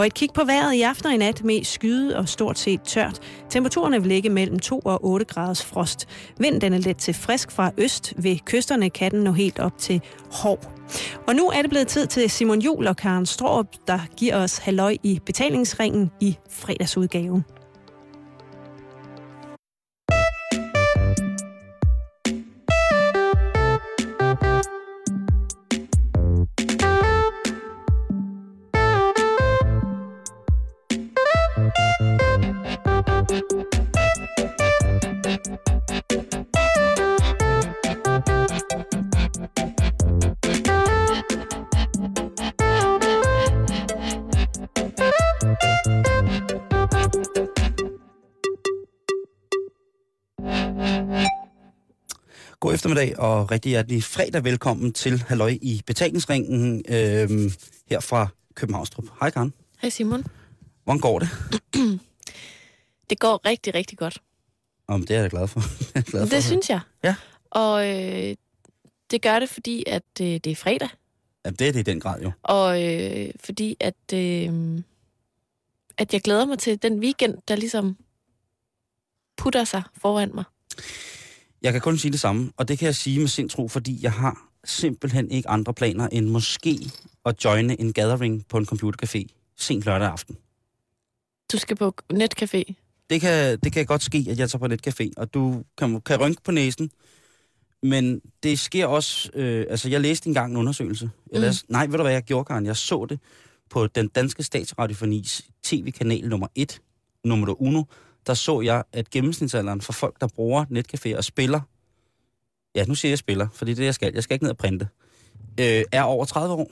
Og et kig på vejret i aften og i nat med skyde og stort set tørt. Temperaturerne vil ligge mellem 2 og 8 graders frost. Vinden den er let til frisk fra øst. Ved kysterne kan den nå helt op til hård. Og nu er det blevet tid til Simon Jul og Karen Stråb, der giver os halløj i betalingsringen i fredagsudgaven. Eftermiddag og rigtig hjertelig fredag velkommen til Halløj i betalingsringen øh, her fra Københavnstrup. Hej Karen. Hej Simon. Hvordan går det? Det går rigtig, rigtig godt. Om det er jeg glad for. jeg er glad for Det synes jeg. Ja. Og øh, det gør det, fordi at øh, det er fredag. Ja, det er det i den grad jo. Og øh, fordi at, øh, at jeg glæder mig til den weekend, der ligesom putter sig foran mig. Jeg kan kun sige det samme, og det kan jeg sige med sindtro, fordi jeg har simpelthen ikke andre planer end måske at joine en gathering på en computercafé sent lørdag aften. Du skal på netcafé. Det kan, det kan godt ske, at jeg tager på netcafé, og du kan, kan rynke på næsen, men det sker også... Øh, altså, jeg læste engang en undersøgelse. Jeg Mm. Nej, ved du hvad jeg gjorde, Karen? Jeg så det på den danske statsradiofonis tv-kanal nummer 1, nummer uno. Der så jeg, at gennemsnitsalderen for folk, der bruger netcafé og spiller... Ja, nu siger jeg spiller, for det er det, jeg skal. Jeg skal ikke ned og printe. Øh, er over 30 år.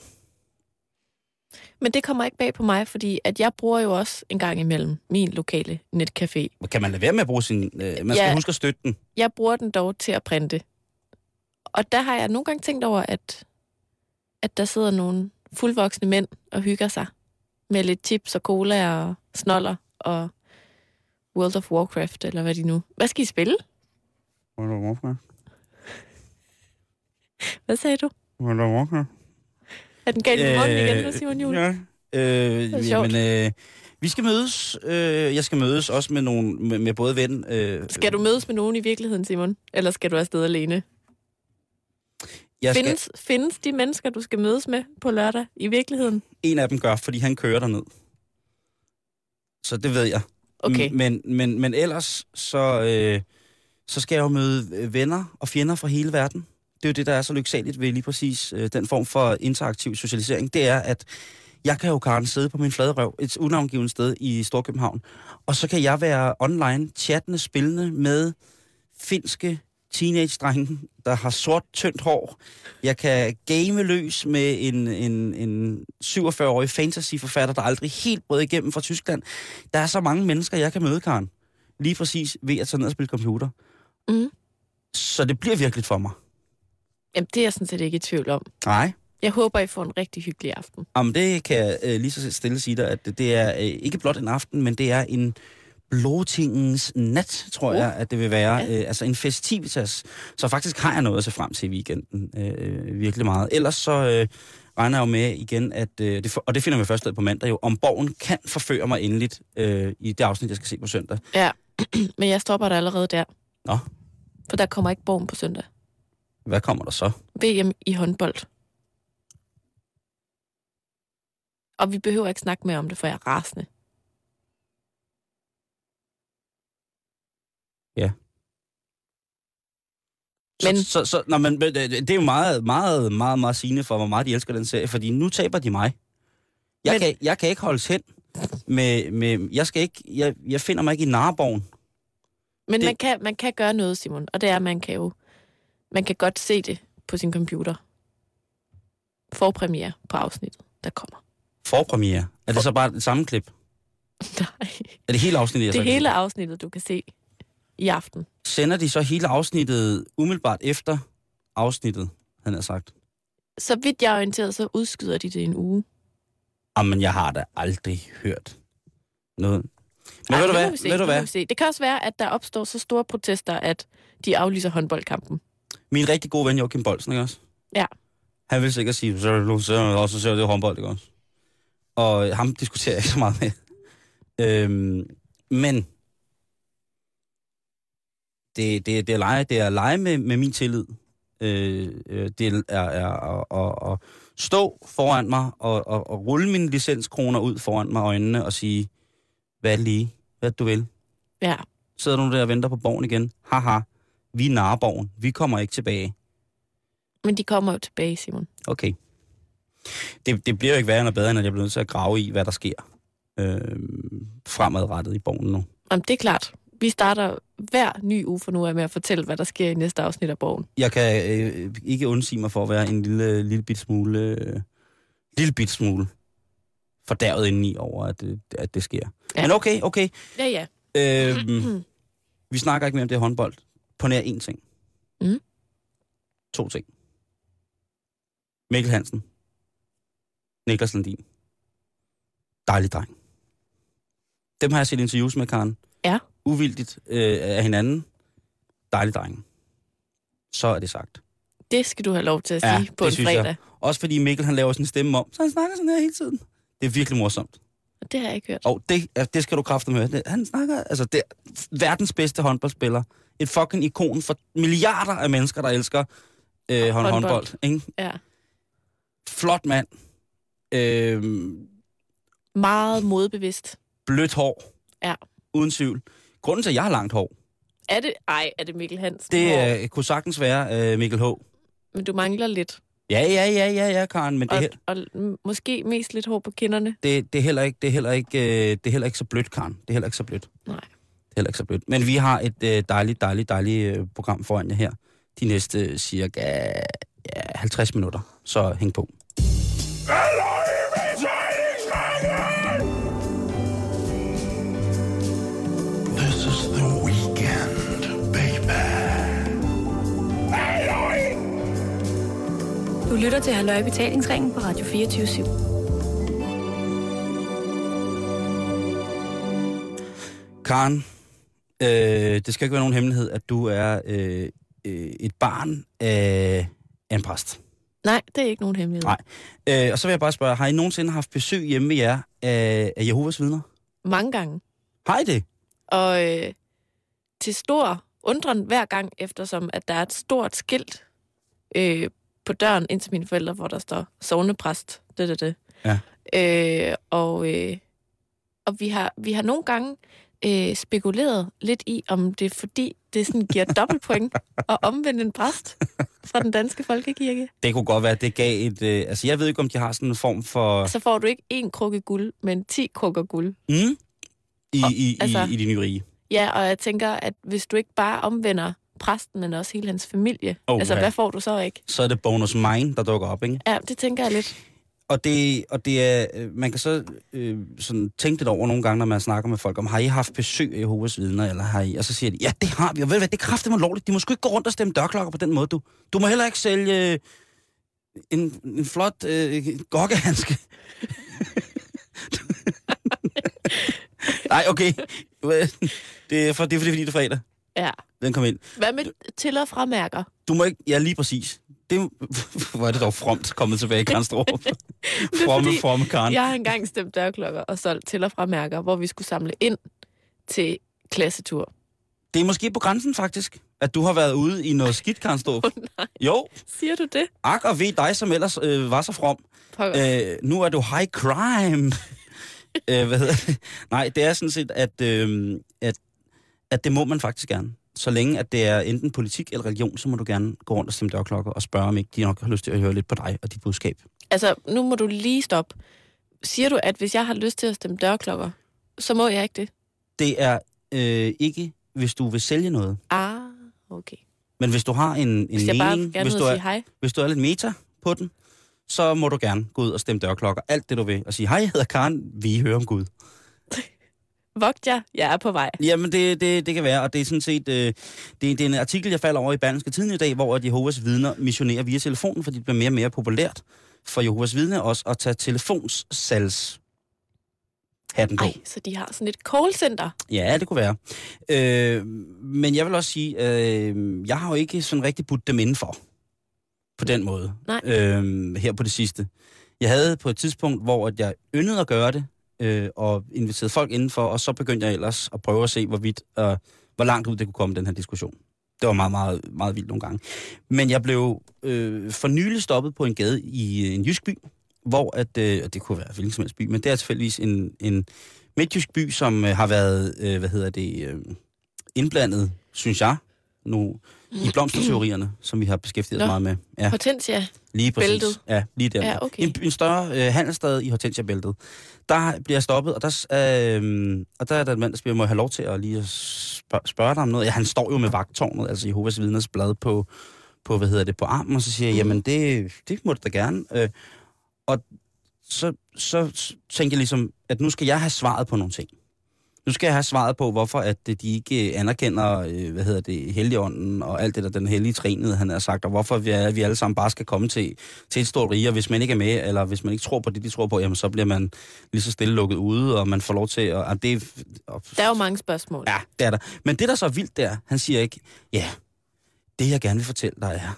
Men det kommer ikke bag på mig, fordi at jeg bruger jo også en gang imellem min lokale netcafé. Kan man lade være med at bruge sin... Øh, man skal Ja. huske at støtte den. Jeg bruger den dog til at printe. Og der har jeg nogle gange tænkt over, at, at der sidder nogle fuldvoksne mænd og hygger sig med lidt chips og cola og snoller og World of Warcraft, eller hvad de nu... Hvad skal I spille? Hvad sagde du? Er den galt i munden igen nu, Simon Juhl? Ja. Øh, er sjovt. men, øh, vi skal mødes. Øh, jeg skal mødes også med, nogen, med, med både ven... Øh, Skal du mødes med nogen i virkeligheden, Simon? Eller skal du afsted alene? jeg skal, Findes, findes de mennesker, du skal mødes med på lørdag i virkeligheden? En af dem gør, fordi han kører derned. Så det ved jeg. Okay. Men, men, men ellers, så, øh, så skal jeg jo møde venner og fjender fra hele verden. Det er jo det, der er så lyksaligt ved lige præcis øh, den form for interaktiv socialisering. Det er, at jeg kan jo, Karen, sidde på min flade røv, et unavngivet sted i Storkøbenhavn, og så kan jeg være online, chattende, spillende med finske teenage-drenge, der har sort, tyndt hår. Jeg kan game løs med en, en, en 47-årig fantasy-forfatter, der aldrig helt brød igennem fra Tyskland. Der er så mange mennesker, jeg kan møde, Karen. Lige præcis ved at tage ned og spille computer. Mm. Så det bliver virkelig for mig. Jamen, det er jeg sådan set ikke i tvivl om. Nej. Jeg håber, I får en rigtig hyggelig aften. Jamen, det kan jeg øh, lige så stille sige dig, at det er øh, ikke blot en aften, men det er en blåtingens nat, tror Uh. jeg, at det vil være. Ja. Øh, altså en festivitas. Så faktisk har jeg noget at se frem til i weekenden. Øh, virkelig meget. Ellers så øh, regner jeg jo med igen, at, øh, det for, og det finder vi først ud på mandag jo, om borgen kan forføre mig endeligt øh, i det afsnit, jeg skal se på søndag. Ja, men jeg stopper dig allerede der. Nå. For der kommer ikke borgen på søndag. Hvad kommer der så? VM i håndbold. Og vi behøver ikke snakke mere om det, for jeg er rasende. Så, Men- så, så, nå, men, øh, det er jo meget, meget, meget, meget sigende for, hvor meget de elsker den serie, fordi nu taber de mig. Jeg, Men- kan, jeg kan ikke holdes hen med, med jeg skal ikke, jeg, jeg finder mig ikke i narborgen. Men Det- man, kan, man kan gøre noget, Simon. Og det er, at man kan jo... Man kan godt se det på sin computer. Forpremiere på afsnittet, der kommer. Forpremiere. Er det så bare et sammenklip? Nej. Er det hele afsnittet, jeg så Det hele afsnittet, du kan se i aften. Sender de så hele afsnittet umiddelbart efter afsnittet, han har sagt? Så vidt jeg er orienteret, så udskyder de det en uge. Jamen, jeg har da aldrig hørt noget. Men Ej, ved du hvad? se, Ved du hvad? se. Det kan også være, at der opstår så store protester, at de aflyser håndboldkampen. Min rigtig gode ven Joachim Bolsen, ikke også? Ja. Han vil sikkert sige, så nu, så er det også så er det håndbold, ikke også? Og ham diskuterer jeg ikke så meget med. Øhm, men det, det, det er lege, det er lege med, med min tillid. Øh, øh, det er, at, at, at stå foran mig og, og, og rulle mine licenskroner ud foran mig øjnene og sige, hvad lige? Hvad du vil? Ja. Sidder du der og venter på borgen igen? Haha, vi er narborgen. Vi kommer ikke tilbage. Men de kommer jo tilbage, Simon. Okay. Det, det bliver jo ikke værre eller bedre, end at jeg bliver nødt til at grave i, hvad der sker øh, fremadrettet i borgen nu. Jamen, det er klart. Vi starter hver ny uge for nu af med at fortælle, hvad der sker i næste afsnit af bogen. Jeg kan øh, ikke undsige mig for at være en lille, lille bit smule, øh, lille bit smule fordærvet indeni over, at, det- at det sker. Ja. Men okay, okay. Ja, ja. Øhm, vi snakker ikke mere om det håndbold. På nær én ting. Mm. To ting. Mikkel Hansen. Niklas Landin. Dejlig dreng. Dem har jeg set interviews med, Karen. Ja. Uvildigt øh, af hinanden. Dejlig dreng. Så er det sagt. Det skal du have lov til at Ja, sige på det en synes jeg. fredag. Også fordi Mikkel han laver sin stemme om, så han snakker sådan her hele tiden. Det er virkelig morsomt. Og det har jeg ikke hørt. Og det, ja, det skal du kræfte med. Det, han snakker, altså det er verdens bedste håndboldspiller. Et fucking ikon for milliarder af mennesker, der elsker øh, hånd, Håndbold. håndbold. Ikke? Ja. Flot mand. Øh, Meget modbevidst. blødt hår. Ja. Uden tvivl. Grunden til, at jeg har langt hår, Er det, ej, er det Mikkel Hansen? det Hvor- øh, kunne sagtens være øh, Mikkel H. Men du mangler lidt. Ja, ja, ja, ja, ja, Karen, men det, Og, er, og m- måske mest lidt hår på kinderne. det, det, er heller ikke, det, er heller ikke, øh, det er heller ikke så blødt, Karen. Det er heller ikke så blødt. Nej. Det er heller ikke så blødt. Men vi har et øh, dejligt, dejligt, dejligt øh, program foran jer her. De næste øh, cirka ja, 50 minutter. Så hæng på. Lytter til Halløj Betalingsringen på Radio 24 /7. Karen, øh, det skal ikke være nogen hemmelighed, at du er øh, øh, et barn af, af en præst. Nej, det er ikke nogen hemmelighed. Nej. Øh, og så vil jeg bare spørge, har I nogensinde haft besøg hjemme ved jer af, af Jehovas vidner? Mange gange. Har I det? Og øh, til stor undren hver gang, eftersom at der er et stort skilt øh, på døren ind til mine forældre, hvor der står sovnepræst. Det, det, det. Ja. Øh, og øh, og vi, har, vi har nogle gange øh, spekuleret lidt i, om det er fordi, det sådan giver dobbeltpoint at omvende en præst fra den danske folkekirke. Det kunne godt være, at det gav et... Øh, altså, jeg ved ikke, om de har sådan en form for... Så får du ikke én krukke guld, men ti krukker guld. Mm, i, Og, i, altså- i, i de nye rige. Ja, og jeg tænker, at hvis du ikke bare omvender præsten, men også hele hans familie, Oh, altså hvad får du så ikke? Så er det bonus mine, der dukker op, ikke? Ja, det tænker jeg lidt. Og det, og det er, øh, man kan så øh, sådan tænke lidt over nogle gange, når man snakker med folk om, har I haft besøg af Jehovas vidner, eller har I? Og så siger de, ja, det har vi, og ved du hvad, det er kraftigt lovligt. De må sgu ikke gå rundt og stemme dørklokker på den måde, du. Du må heller ikke sælge øh, en, en flot øh, gokkehandske. Nej, okay. Det er, for, det er fordi, det er fredag. Ja. Den kom ind. Hvad med til- og framærker? Du må ikke... Ja, lige præcis. Det, hvor er det dog fromt kommet tilbage i Kranstrup. fromme, fromme Karen. Jeg har engang stemt dørklokker og solgt til- og framærker, hvor vi skulle samle ind til klassetur. Det er måske på grænsen faktisk, at du har været ude i noget skidt, Karen. Åh, nej. Jo, Siger du det? ak og ved dig, som ellers øh, var så from. Pokker. Øh, nu er du high crime. øh, hvad hedder det? Nej, det er sådan set, at, øh, at, at det må man faktisk gerne. Så længe at det er enten politik eller religion, så må du gerne gå rundt og stemme dørklokker og spørge, om ikke de nok har lyst til at høre lidt på dig og dit budskab. Altså, nu må du lige stoppe. Siger du, at hvis jeg har lyst til at stemme dørklokker, så må jeg ikke det? Det er øh, ikke, hvis du vil sælge noget. Ah, okay. Men hvis du har en, en Hvis bare mening, gerne hvis du, er, hej. hvis du er lidt meta på den, så må du gerne gå ud og stemme dørklokker. Alt det, du vil. Og sige, hej, jeg hedder Karen, vi hører om Gud. Vogt jer, jeg er på vej. Jamen, det, det, det kan være, og det er sådan set... Øh, det, det er en artikel, jeg falder over i Berlingske Tiden i dag, hvor at Jehovas vidner missionerer via telefonen, fordi det bliver mere og mere populært for Jehovas vidner også at tage telefonssalgs hatten på. Ej, så de har sådan et callcenter. Ja, det kunne være. Øh, men jeg vil også sige, øh, jeg har jo ikke sådan rigtig budt dem indenfor. På den måde. Nej. Øh, her på det sidste. Jeg havde på et tidspunkt, hvor at jeg yndede at gøre det, øh, og inviterede folk indenfor, og så begyndte jeg ellers at prøve at se, hvorvidt, øh, hvor langt ud det kunne komme, den her diskussion. Det var meget, meget, meget vildt nogle gange. Men jeg blev øh, for nylig stoppet på en gade i øh, en jysk by, hvor at, øh, og det kunne være hvilken som helst by, men det er tilfældigvis en, en midtjysk by, som øh, har været, øh, hvad hedder det, øh, indblandet, synes jeg, nu i blomsterteorierne, som vi har beskæftiget os meget med. Ja, Hortensia. lige præcis. Bæltet. Ja, lige der. Ja, okay. En, en større øh, handelsstad i Hortensia-bæltet. Der bliver jeg stoppet, og der, øh, og der er der en mand, der spørger, må jeg have lov til at lige spørge, spørge dig om noget? Ja, han står jo med vagtårnet, altså Jehovas vidners blad på, på, hvad hedder det, på armen, og så siger jeg, Mhm. jamen det, det må du da gerne. Øh, og så, så tænker jeg ligesom, at nu skal jeg have svaret på nogle ting. Nu skal jeg have svaret på, hvorfor at de ikke anerkender, øh, hvad hedder det, Helligånden og alt det der, den hellige trinede, han har sagt, og hvorfor vi, er, vi alle sammen bare skal komme til, til et stort rige, og hvis man ikke er med, eller hvis man ikke tror på det, de tror på, jamen så bliver man lige så stille lukket ude, og man får lov til at... at det, og, Der er jo mange spørgsmål. Ja, det er der. Men det, der så er vildt der, han siger ikke, ja, det jeg gerne vil fortælle dig er,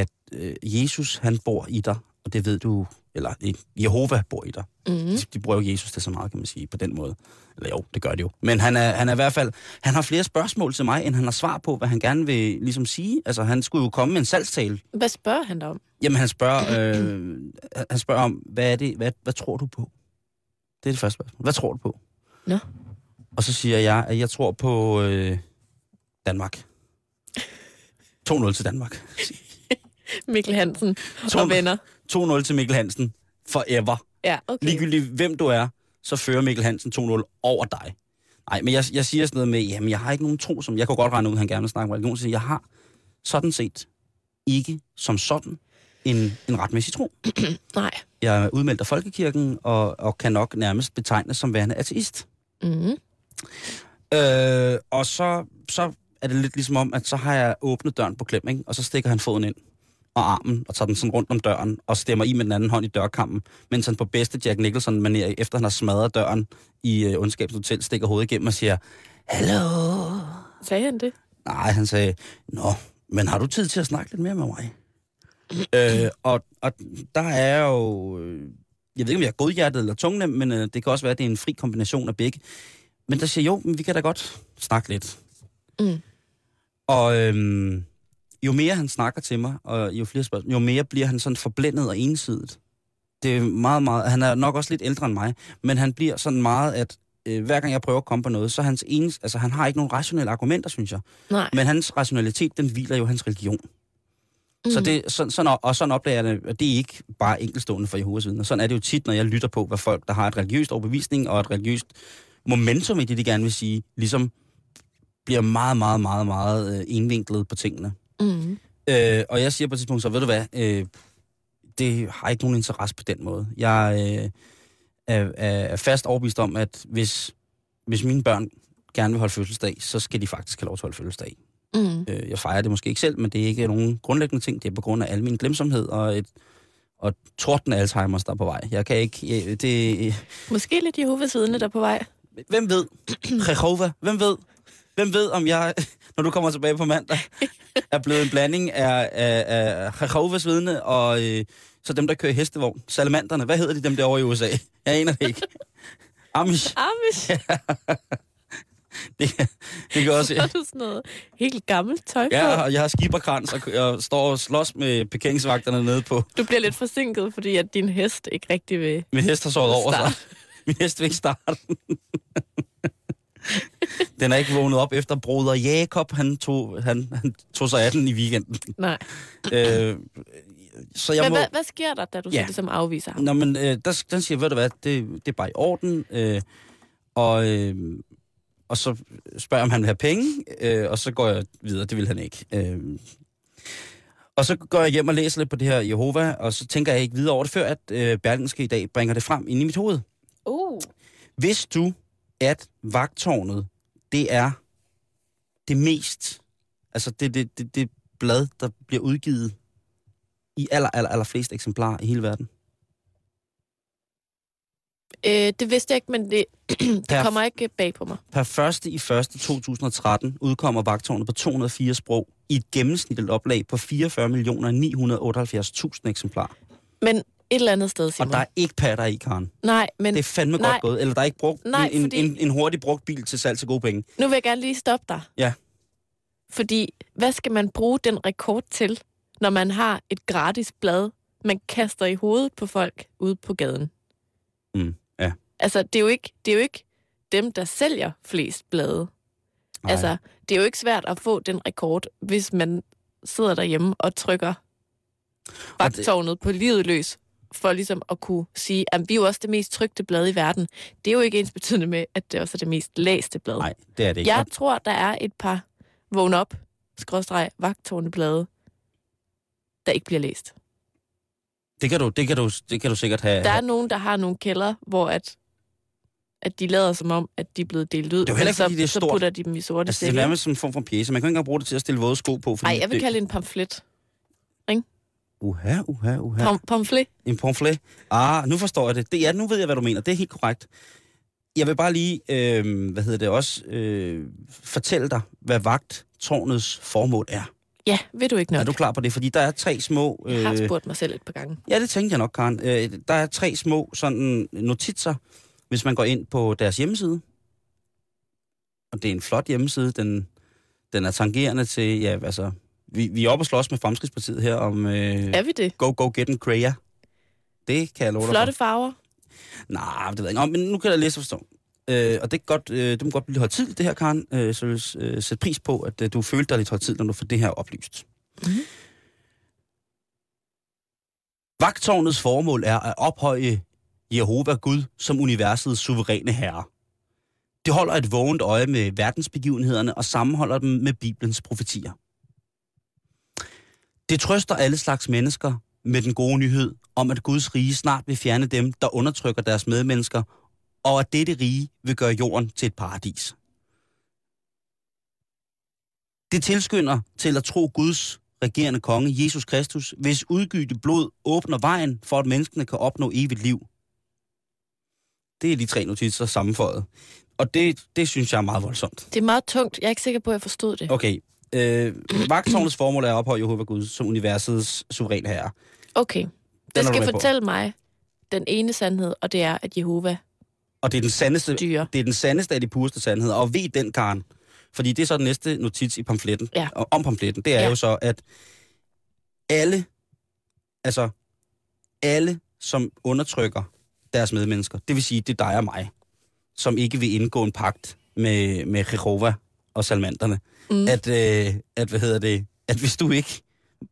at øh, Jesus, han bor i dig, og det ved du, eller Jehova bor i dig. Mm. De, bruger jo Jesus til så meget, kan man sige, på den måde. Eller jo, det gør de jo. Men han er, han er i hvert fald, han har flere spørgsmål til mig, end han har svar på, hvad han gerne vil ligesom sige. Altså, han skulle jo komme med en salgstale. Hvad spørger han dig om? Jamen, han spørger, øh, han spørger om, hvad er det, hvad, hvad tror du på? Det er det første spørgsmål. Hvad tror du på? Nå. Og så siger jeg, at jeg tror på øh, Danmark. 2-0 til Danmark. Mikkel Hansen og venner. 2-0 til Mikkel Hansen. Forever. Ja, okay. Ligegyldigt hvem du er, så fører Mikkel Hansen 2-0 over dig. Nej, men jeg, jeg siger sådan noget med, jamen jeg har ikke nogen tro, som jeg kunne godt regne ud, han gerne vil snakke om religion. Så jeg har sådan set ikke som sådan en, en retmæssig tro. Nej. Jeg er udmeldt af Folkekirken, og, og kan nok nærmest betegnes som værende ateist. Mm. Øh, og så, så er det lidt ligesom om, at så har jeg åbnet døren på klem, ikke? og så stikker han foden ind og armen, og tager den sådan rundt om døren, og stemmer i med den anden hånd i dørkampen, mens han på bedste Jack nicholson manier efter han har smadret døren i uh, Ondskabens Hotel, stikker hovedet igennem og siger, Hallo? Sagde han det? Nej, han sagde, Nå, men har du tid til at snakke lidt mere med mig? øh, og, og der er jo... øh, Jeg ved ikke, om jeg er godhjertet eller tungnem, men øh, det kan også være, at det er en fri kombination af begge. Men der siger, jo, men vi kan da godt snakke lidt. Mm. Og øhm, jo mere han snakker til mig, og jo flere spørgsmål, jo mere bliver han sådan forblændet og ensidigt. Det er meget, meget... Han er nok også lidt ældre end mig, men han bliver sådan meget, at øh, hver gang jeg prøver at komme på noget, så hans eneste... Altså, han har ikke nogen rationelle argumenter, synes jeg. Nej. Men hans rationalitet, den hviler jo hans religion. Mm. Så det, sådan, sådan, og sådan opdager jeg det, og det er ikke bare enkelstående for Jehovas vidner. Sådan er det jo tit, når jeg lytter på, hvad folk, der har et religiøst overbevisning og et religiøst momentum i det, de gerne vil sige, ligesom bliver meget, meget, meget, meget øh, indvinklet på tingene. Mm. Øh, og jeg siger på et tidspunkt, så ved du hvad, øh, det har ikke nogen interesse på den måde. Jeg øh, er, er, fast overbevist om, at hvis, hvis mine børn gerne vil holde fødselsdag, så skal de faktisk have lov til at holde fødselsdag. Mm. Øh, jeg fejrer det måske ikke selv, men det er ikke nogen grundlæggende ting. Det er på grund af al min glemsomhed og et og torden af Alzheimer's, der er på vej. Jeg kan ikke... Jeg, det, Måske lidt Jehovas vidne der er på vej. hvem ved? Jehova, hvem ved? Hvem ved, om jeg, når du kommer tilbage på mandag, er blevet en blanding af, af, af Jehovas vidne og øh, så dem, der kører hestevogn. Salamanderne, hvad hedder de dem derovre i USA? Jeg aner det ikke. Amish. Amish, Det, det kan også... så har du sådan noget helt gammelt tøj på. Ja, og jeg har skiberkrans og, og står og slås med parkeringsvagterne nede på. Du bliver lidt forsinket, fordi at din hest ikke rigtig vil... Min hest har sovet over sig. Min hest vil ikke starte. den er ikke vågnet op efter broder Jakob. Han tog, han, han tog sig af den i weekenden. Nej. øh, så jeg Men må... hvad, hvad sker der, da du Ja. så ligesom afviser ham? Nå, men øh, der, den siger, ved du hvad, det, det er bare i orden. Øh, og, øh, og så spørger jeg, om han vil have penge, øh, og så går jeg videre. Det vil han ikke. Øh, og så går jeg hjem og læser lidt på det her Jehova, og så tænker jeg ikke videre over det, før at øh, Berlingske i dag bringer det frem ind i mit hoved. Uh. Hvis du, at vagtårnet, det er det mest, altså det, det, det, det blad, der bliver udgivet i aller, aller, aller flest eksemplarer i hele verden. Øh, det vidste jeg ikke, men det, det Per- kommer ikke bag på mig. Per 1. i 1. 2013 udkommer vagtårnet på 204 sprog i et gennemsnitligt oplag på 44.978.000 eksemplarer. Men et eller andet sted, Og Simon. der er ikke patter i, Karen. Nej, men Det er fandme nej. godt gået. Eller der er ikke brugt Nej, en, fordi- en, en hurtig brugt bil til salg til gode penge. nu vil jeg gerne lige stoppe dig. Ja. Fordi, hvad skal man bruge den rekord til, når man har et gratis blad, man kaster i hovedet på folk ude på gaden? Mm, ja. Altså, det er jo ikke, det er jo ikke dem, der sælger flest blade. Nej. Altså, det er jo ikke svært at få den rekord, hvis man sidder derhjemme og trykker vagtårnet på livet løs, for ligesom at kunne sige, at vi er jo også det mest trygte blad i verden. Det er jo ikke ens betydende med, at det også er det mest læste blad. Nej, det er det ikke. Jeg tror, der er et par vågn op, skråstreg, vagtårneblade, der ikke bliver læst. Det kan, du, det, kan du, det kan du sikkert have. Der er nogen, der har nogle kælder, hvor at, at de lader som om, at de er blevet delt ud. Det er jo heller ikke, så, fordi det er så stort. putter de dem i sorte altså, det er nærmest som en form for pjæse. Man kan ikke engang bruge det til at stille våde sko på. Nej, jeg vil det, kalde det en pamflet. Uha, uha, uha. Pam, pamflet? En pamflet. Ah, nu forstår jeg det. det. Ja, nu ved jeg, hvad du mener. Det er helt korrekt. Jeg vil bare lige, øh, hvad hedder det også, øh, fortælle dig, hvad vagttårnets formål er. Ja, ved du ikke nok. Er du klar på det? Fordi der er tre små... Jeg har Øh, spurgt mig selv et par gange. ja, det tænkte jeg nok, Karen. Øh, der er tre små sådan notitser, hvis man går ind på deres hjemmeside. Og det er en flot hjemmeside. Den, den er tangerende til, ja, altså... Vi, vi er oppe og slås med Fremskridspartiet her om øh, Er vi det? Go Go Get en Creya. Det kan jeg love dig for. Flotte farver? Nej, det ved jeg ikke. Nå, men nu kan jeg læse og forstå. Øh, og det, er godt, øh, det må godt blive lidt tid, det her, Karen. Øh, så øh, sætte pris på, at øh, du følte dig lidt højt tid, når du får det her oplyst. Mhm. Vagtårnets formål er at ophøje Jehova Gud som universets suveræne herre. Det holder et vågent øje med verdensbegivenhederne og sammenholder dem med Bibelens profetier. Det trøster alle slags mennesker med den gode nyhed om, at Guds rige snart vil fjerne dem, der undertrykker deres medmennesker, og at dette rige vil gøre jorden til et paradis. Det tilskynder til at tro Guds regerende konge, Jesus Kristus, hvis udgytte blod åbner vejen for, at menneskene kan opnå evigt liv. Det er de tre notitser sammenføjet. Og det, det synes jeg er meget voldsomt. Det er meget tungt. Jeg er ikke sikker på, at jeg forstod det. Okay. Øh, vagtårnets formål er at ophøje Jehova Gud som universets suveræn herre. Okay. er Det skal med på. fortælle mig den ene sandhed, og det er, at Jehova Og det er den sandeste, styrer. det er den sandeste af de pureste sandheder. Og ved den, Karen. Fordi det er så den næste notits i pamfletten. Ja. Og om pamfletten. Det er Ja. jo så, at alle, altså alle, som undertrykker deres medmennesker, det vil sige, det er dig og mig, som ikke vil indgå en pagt med, med Jehova og salmanderne, Mm. at, øh, at, hvad hedder det, at hvis du ikke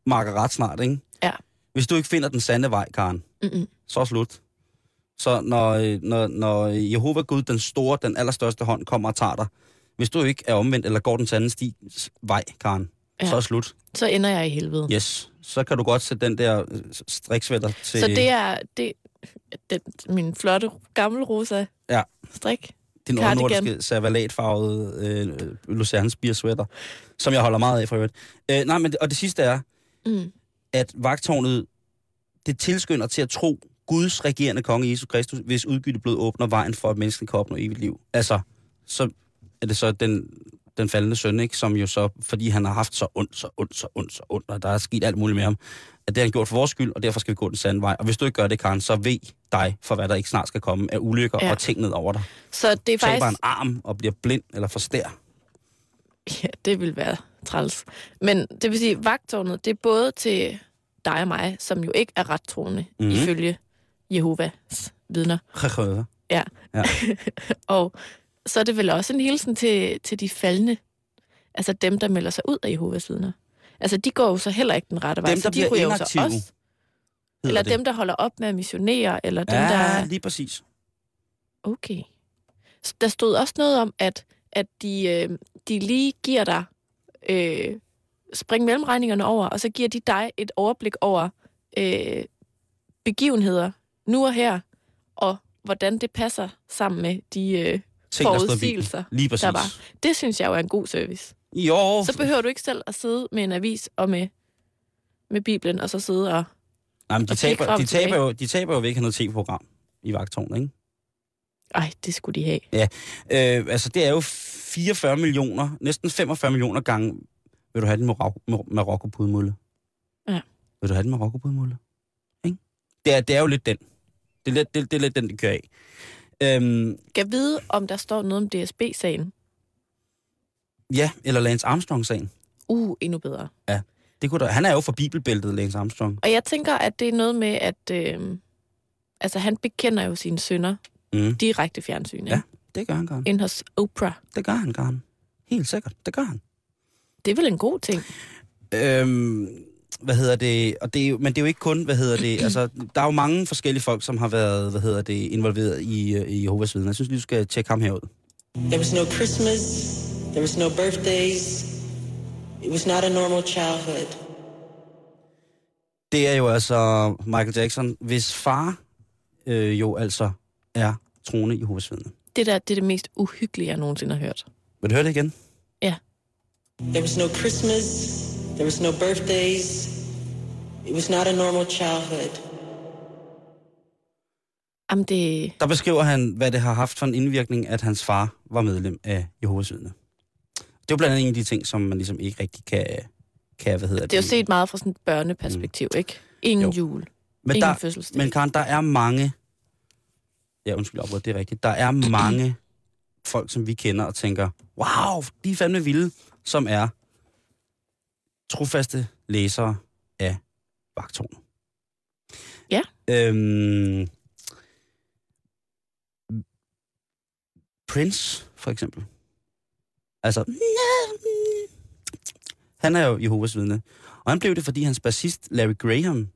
marker ret snart, ikke? Ja. Hvis du ikke finder den sande vej, Karen, Mm-mm. så er slut. Så når, øh, når, når Jehova Gud, den store, den allerstørste hånd, kommer og tager dig, hvis du ikke er omvendt eller går den sande sti vej, Karen, ja. Så er slut. Så ender jeg i helvede. Yes. Så kan du godt sætte den der øh, striksvætter til... Så det er det, den, min flotte gamle rosa Ja. strik. Din cardigan. undernordiske servalatfarvede øh, Lucerne sweater, som jeg holder meget af for øvrigt. Øh, nej, men det, og det sidste er, Mm. at vagtårnet, det tilskynder til at tro Guds regerende konge Jesus Kristus, hvis udgytte blod åbner vejen for, at mennesket kan opnå evigt liv. Altså, så er det så den, den faldende søn, ikke, som jo så, fordi han har haft så ondt, så ondt, så ondt, så ondt, og der er sket alt muligt med ham, at det har han gjort for vores skyld, og derfor skal vi gå den sande vej. Og hvis du ikke gør det, Karen, så ved dig for, hvad der ikke snart skal komme af ulykker ja. Ja. og ting ned over dig. Så det er Taber faktisk... en arm og bliver blind eller forstær. Ja, det vil være træls. Men det vil sige, vagtårnet, det er både til dig og mig, som jo ikke er ret troende, Mhm. mm-hmm. ifølge Jehovas vidner. Ja. Og så er det vel også en hilsen til, til de faldende, altså dem, der melder sig ud af Jehovas vidner. Altså, de går jo så heller ikke den rette vej, Dem, så der de bliver så inaktive, også. Eller dem, der holder op med at missionere, eller dem, ja, der... lige præcis. Okay. Så Der stod også noget om, at, at de, øh, de lige giver dig øh, spring mellemregningerne over, og så giver de dig et overblik over øh, begivenheder nu og her, og hvordan det passer sammen med de øh, forudsigelser, Lige præcis. der var. Det synes jeg jo er en god service. Jo, Så behøver du ikke selv at sidde med en avis og med, med Bibelen, og så sidde og... Nej, men de, og taber, de, taber jo, de taber jo have noget tv-program i vagtårnet, ikke? Ej, det skulle de have. Øh, altså, det er jo 44 millioner, næsten 45 millioner gange. Vil du have den Marokko- Mar- Marokko-pudmulle? Ja. Vil du have den Marokko-pudmulle? Ikke? Det er, det er jo lidt den. Det er lidt, det, det er lidt den, det kører af. Øhm, Kan vide, om der står noget om DSB-sagen? Ja, eller Lance Armstrong-sagen. Uh, endnu bedre. Det kunne der, han er jo for bibelbæltet, Lance Armstrong. Og jeg tænker, at det er noget med, at øh, altså, han bekender jo sine sønner Mm. direkte i fjernsyn. Ja. Ja. Det gør han, han. Ind hos Oprah. Det gør han, han. Helt sikkert, det gør han. Det er vel en god ting? Øhm, hvad hedder det? Og det er jo, men det er jo ikke kun, hvad hedder det? Altså, der er jo mange forskellige folk, som har været, hvad hedder det, involveret i, øh, i Jehovas vidner. Jeg synes lige, du skal tjekke ham herud. There was no Christmas. There was no birthdays. It was not a normal childhood. Det er jo altså Michael Jackson, hvis far øh, jo altså er troende Jehovas vidner. Det der det er det mest uhyggelige, jeg nogensinde har hørt. Vil du høre det igen? There was no Christmas. There was no birthdays. It was not a normal childhood. Jamen, det... Der beskriver han, hvad det har haft for en indvirkning, at hans far var medlem af Jehovas vidner. Det er jo blandt andet en af de ting, som man ligesom ikke rigtig kan, kan hvad hedder Det er jo set meget fra sådan et børneperspektiv, mm. ikke? Ingen Jo. jul. men ingen der, fødselsdag. Men Karen, der er mange... Ja, undskyld, afbryde, det er rigtigt. Der er mange folk, som vi kender og tænker, wow, de er fandme vilde, som er trofaste læsere af vagtårnet. Ja. Øhm, Prince, for eksempel. Altså, han er jo Jehovas vidne. Og han blev det, fordi hans bassist Larry Graham,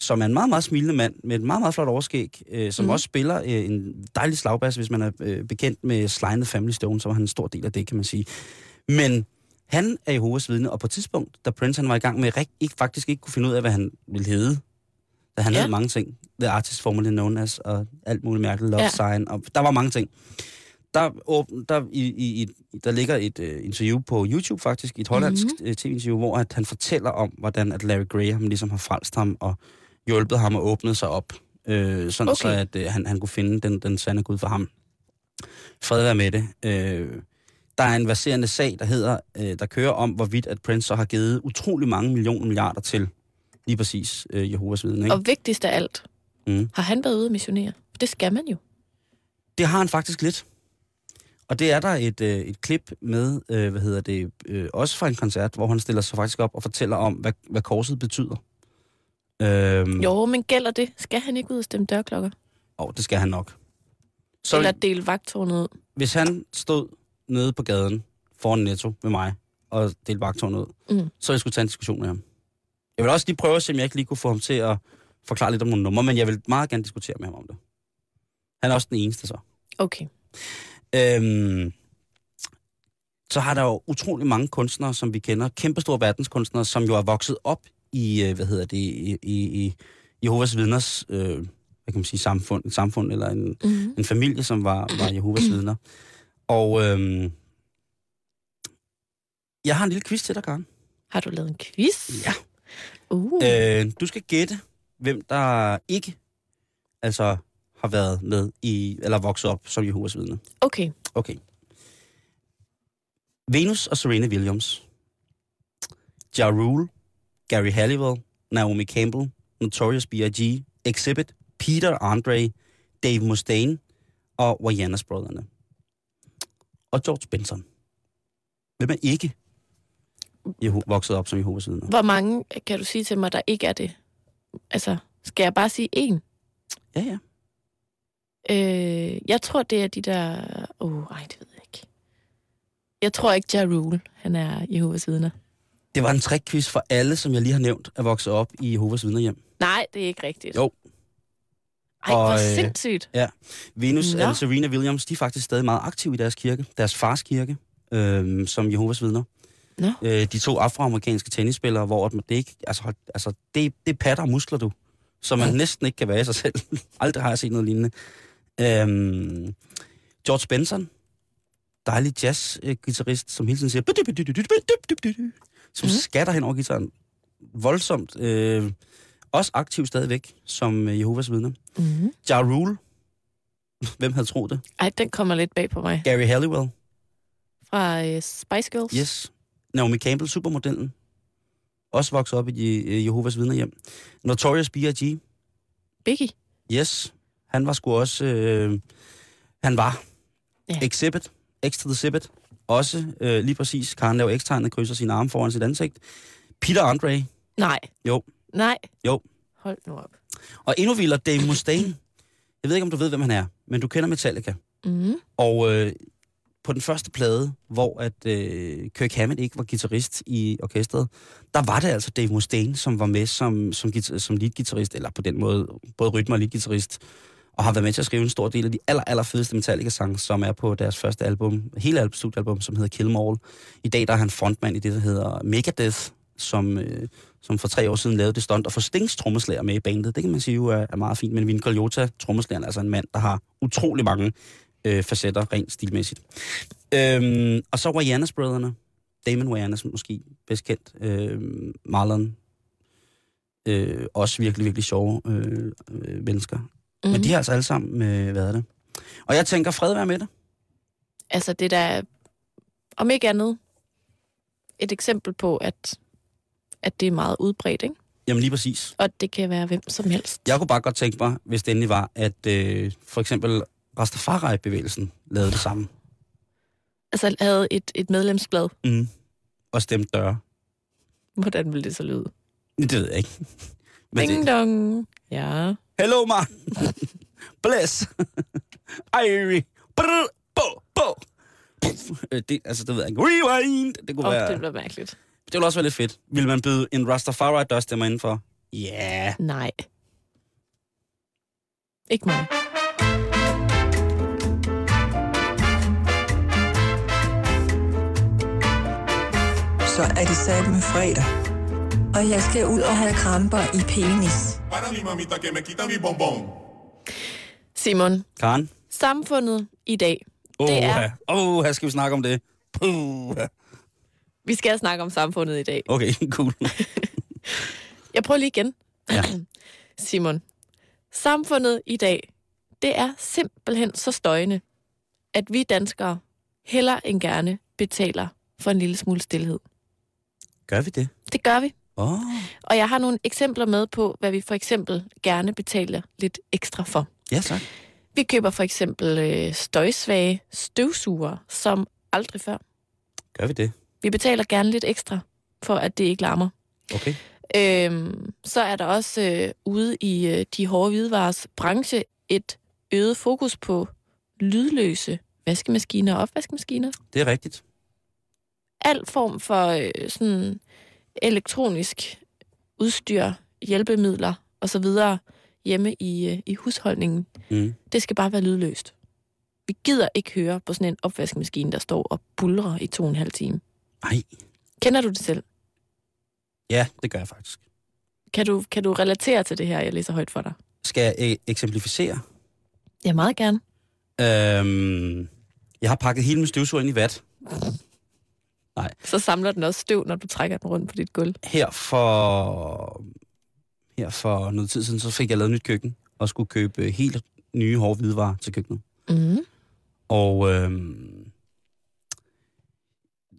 som er en meget, meget smilende mand med et meget, meget flot overskæg, øh, som mm. også spiller øh, en dejlig slagbass, hvis man er øh, bekendt med the Family Stone, så var han en stor del af det, kan man sige. Men han er Jehovas vidne, og på et tidspunkt, da Prince han var i gang med rigt, ikke, faktisk ikke kunne finde ud af, hvad han ville hedde, da han Ja. havde mange ting, The Artist Formerly Known As, og alt muligt mærkeligt, Love ja. Sign, og der var mange ting. Der, åbn, der, i, i, der ligger et uh, interview på YouTube faktisk, et hollandsk Mhm. mm-hmm. tv-interview, hvor at han fortæller om, hvordan at Larry Graham ligesom har frelst ham og hjulpet ham og åbnet sig op, øh, sådan Okay. så at øh, han, han kunne finde den, den sande Gud for ham. Fred være med det. Øh, der er en verserende sag, der hedder, øh, der kører om, hvorvidt at Prince så har givet utrolig mange millioner milliarder til lige præcis øh, Jehovas vidne. Ikke? Og vigtigst af alt, Mm. har han været ude at missionere? Det skal man jo. Det har han faktisk lidt. Og det er der et, øh, et klip med, øh, hvad hedder det, øh, også fra en koncert, hvor han stiller sig faktisk op og fortæller om, hvad, hvad korset betyder. Øhm, Jo, men gælder det? Skal han ikke ud og stemme dørklokker? Og det skal han nok. Så Så... Eller dele vagtårnet ud? hvis han stod nede på gaden foran Netto med mig og delte vagtårnet ud, Mm. så ville jeg skulle tage en diskussion med ham. Jeg vil også lige prøve at se, om jeg ikke lige kunne få ham til at forklare lidt om nogle numre, men jeg vil meget gerne diskutere med ham om det. Han er også den eneste så. Okay. Øhm, så har der jo utrolig mange kunstnere, som vi kender, kæmpestore verdenskunstnere, som jo er vokset op i, øh, hvad hedder det, i, i, i Jehovas vidners, øh, hvad kan man sige, samfund, et samfund eller en, Mm-hmm. en familie, som var, var Jehovas vidner. Og øhm, jeg har en lille quiz til dig, Karen. Har du lavet en quiz? Ja. Uh. Øh, du skal gætte, hvem der ikke altså har været med i, eller vokset op som Jehovas vidne. Okay. Okay. Venus og Serena Williams. Ja Rule, Gary Halliwell, Naomi Campbell, Notorious B.I.G., Exhibit, Peter Andre, Dave Mustaine og Wayanas brødrene. Og George Benson. Hvem er ikke Jeho- vokset op som Jehovas vidner? Hvor mange kan du sige til mig, der ikke er det? Altså, skal jeg bare sige en? Ja, ja. Øh, jeg tror, det er de der... Åh, oh, ej, det ved jeg ikke. Jeg tror ikke, Ja Rule, han er Jehovas vidner. Det var en trickquiz for alle, som jeg lige har nævnt, er vokset op i Jehovas vidner hjem. Nej, det er ikke rigtigt. Jo. Ej, hvor Og, øh, sindssygt. Venus Nå. og Serena Williams, de er faktisk stadig meget aktive i deres kirke, deres fars kirke, øh, som Jehovas vidner. Nå. Øh, de to afroamerikanske tennisspillere, hvor det ikke, altså, hold- altså det, det er patter muskler, du, som man næsten ikke kan være i sig selv. Aldrig har jeg set noget lignende. Øh, George Benson, dejlig jazz-gitarrist, som hele tiden siger, som skatter hen over gitaren. Voldsomt. Øh, også aktiv stadigvæk, som øh, Jehovas vidner. Mm-hmm. Ja Rule. Hvem havde troet det? Ej, den kommer lidt bag på mig. Gary Halliwell. Fra øh, Spice Girls. Yes. Naomi Campbell, supermodellen. Også vokset op i øh, Jehovas vidner hjem. Notorious B.I.G. Biggie. Yes, han var sgu også... Øh, han var Ja. Exhibit, the Exhibit. Også øh, lige præcis, Karen laver X-tegnet, krydser sine arme foran sit ansigt. Peter Andre, Nej. Jo. Nej. Jo. Hold nu op. og endnu vildere Dave Mustaine. Jeg ved ikke, om du ved, hvem han er, men du kender Metallica. Mm. Og øh, på den første plade, hvor at øh, Kirk Hammett ikke var guitarist i orkestret, der var det altså Dave Mustaine, som var med som, som, som leadguitarist, eller på den måde både rytme og leadguitarist, og har været med til at skrive en stor del af de aller, aller fedeste Metallica-sange, som er på deres første album, hele album, studiealbum, som hedder Kill 'Em All. I dag der er han frontmand i det, der hedder Megadeth, som, øh, som for tre år siden lavede det stunt, og får Stings trommeslager med i bandet. Det kan man sige jo er, er meget fint, men Vin Coljota, trommeslageren, er altså en mand, der har utrolig mange øh, facetter rent stilmæssigt. Øhm, og så Wayans-brødrene. Damon Wayans, måske bedst kendt. Øh, Marlon. Øh, også virkelig, virkelig sjove øh, øh, mennesker. Mm. Mm. Men de har altså alle sammen, øh, hvad er det? Og jeg tænker, fred være med det. Altså, det der er, om ikke andet, et eksempel på, at, at det er meget udbredt, ikke? Jamen lige præcis. Og det kan være hvem som helst. Jeg kunne bare godt tænke mig, hvis det endelig var, at øh, for eksempel Rastafari-bevægelsen lavede det samme. Altså, havde et, et medlemsblad. Mm. Og stemte døre. Hvordan ville det så lyde? Det ved jeg ikke. Ding det, dong. Ja. Hello, man. Bless. Irie. Brr, bo, bo. Øh, Det, altså, det ved jeg ikke. Rewind. Det kunne Åh, være... det bliver mærkeligt. Det ville også være lidt fedt. Vil man byde en Rastafari dørstemmer indenfor? Ja. Yeah. Nej. Ikke mig. Så er det sat med fredag. Og jeg skal ud og have kramper i penis. Simon, Karen? samfundet i dag. Åh, Det er- oh, her skal vi snakke om det. Puh. Vi skal snakke om samfundet i dag. Okay, cool. Jeg prøver lige igen. Ja. Simon, samfundet i dag, det er simpelthen så støjende, at vi danskere heller end gerne betaler for en lille smule stillhed. Gør vi det? Det gør vi. Oh, Og jeg har nogle eksempler med på, hvad vi for eksempel gerne betaler lidt ekstra for. ja tak. Vi køber for eksempel øh, støjsvage støvsuger, som aldrig før. Gør vi det? Vi betaler gerne lidt ekstra, for at det ikke larmer. Okay. Øhm, så er der også øh, ude i øh, de hårde hvidevares branche et øget fokus på lydløse vaskemaskiner og opvaskemaskiner. Det er rigtigt. Al form for øh, sådan elektronisk udstyr, hjælpemidler osv. hjemme i, øh, i husholdningen, Mm. det skal bare være lydløst. Vi gider ikke høre på sådan en opvaskemaskine, der står og bulrer i to og en halv time. Ej, Kender du det selv? ja, det gør jeg faktisk. Kan du, kan du relatere til det her, jeg læser højt for dig? Skal jeg e- eksemplificere? Ja, meget gerne. Øhm, jeg har pakket hele min støvsuger ind i vat. Så samler den også støv, når du trækker den rundt på dit gulv. Her for, her for noget tid siden, så fik jeg lavet et nyt køkken, og skulle købe helt nye hårde hvidevarer til køkkenet. Mm. Og øhm,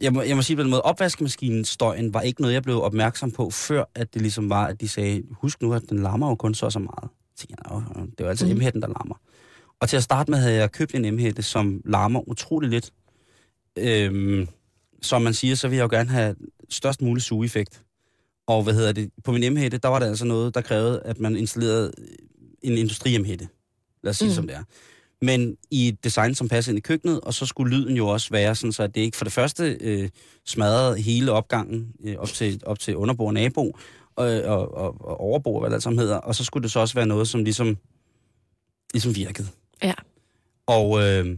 jeg, må, jeg må sige på den måde, opvaskemaskinen støjen var ikke noget, jeg blev opmærksom på, før at det ligesom var, at de sagde, husk nu, at den larmer jo kun så og så meget. Så jeg, "Nå, det er jo altid Mm. mm. M-hætten, der larmer. Og til at starte med havde jeg købt en M-hætte, som larmer utrolig lidt. Øhm, som man siger, så vil jeg jo gerne have størst mulig sugeeffekt. Og hvad hedder det, på min M-hætte, der var der altså noget, der krævede, at man installerede en industri hætte Lad os sige Mm. som det er. Men i et design, som passer ind i køkkenet, og så skulle lyden jo også være sådan, så det ikke for det første øh, smadrede hele opgangen øh, op, til, op til underbo og nabo, og, og, og, og overbo, hvad det sammen hedder. Og så skulle det så også være noget, som ligesom, ligesom virkede. Ja. Og øh,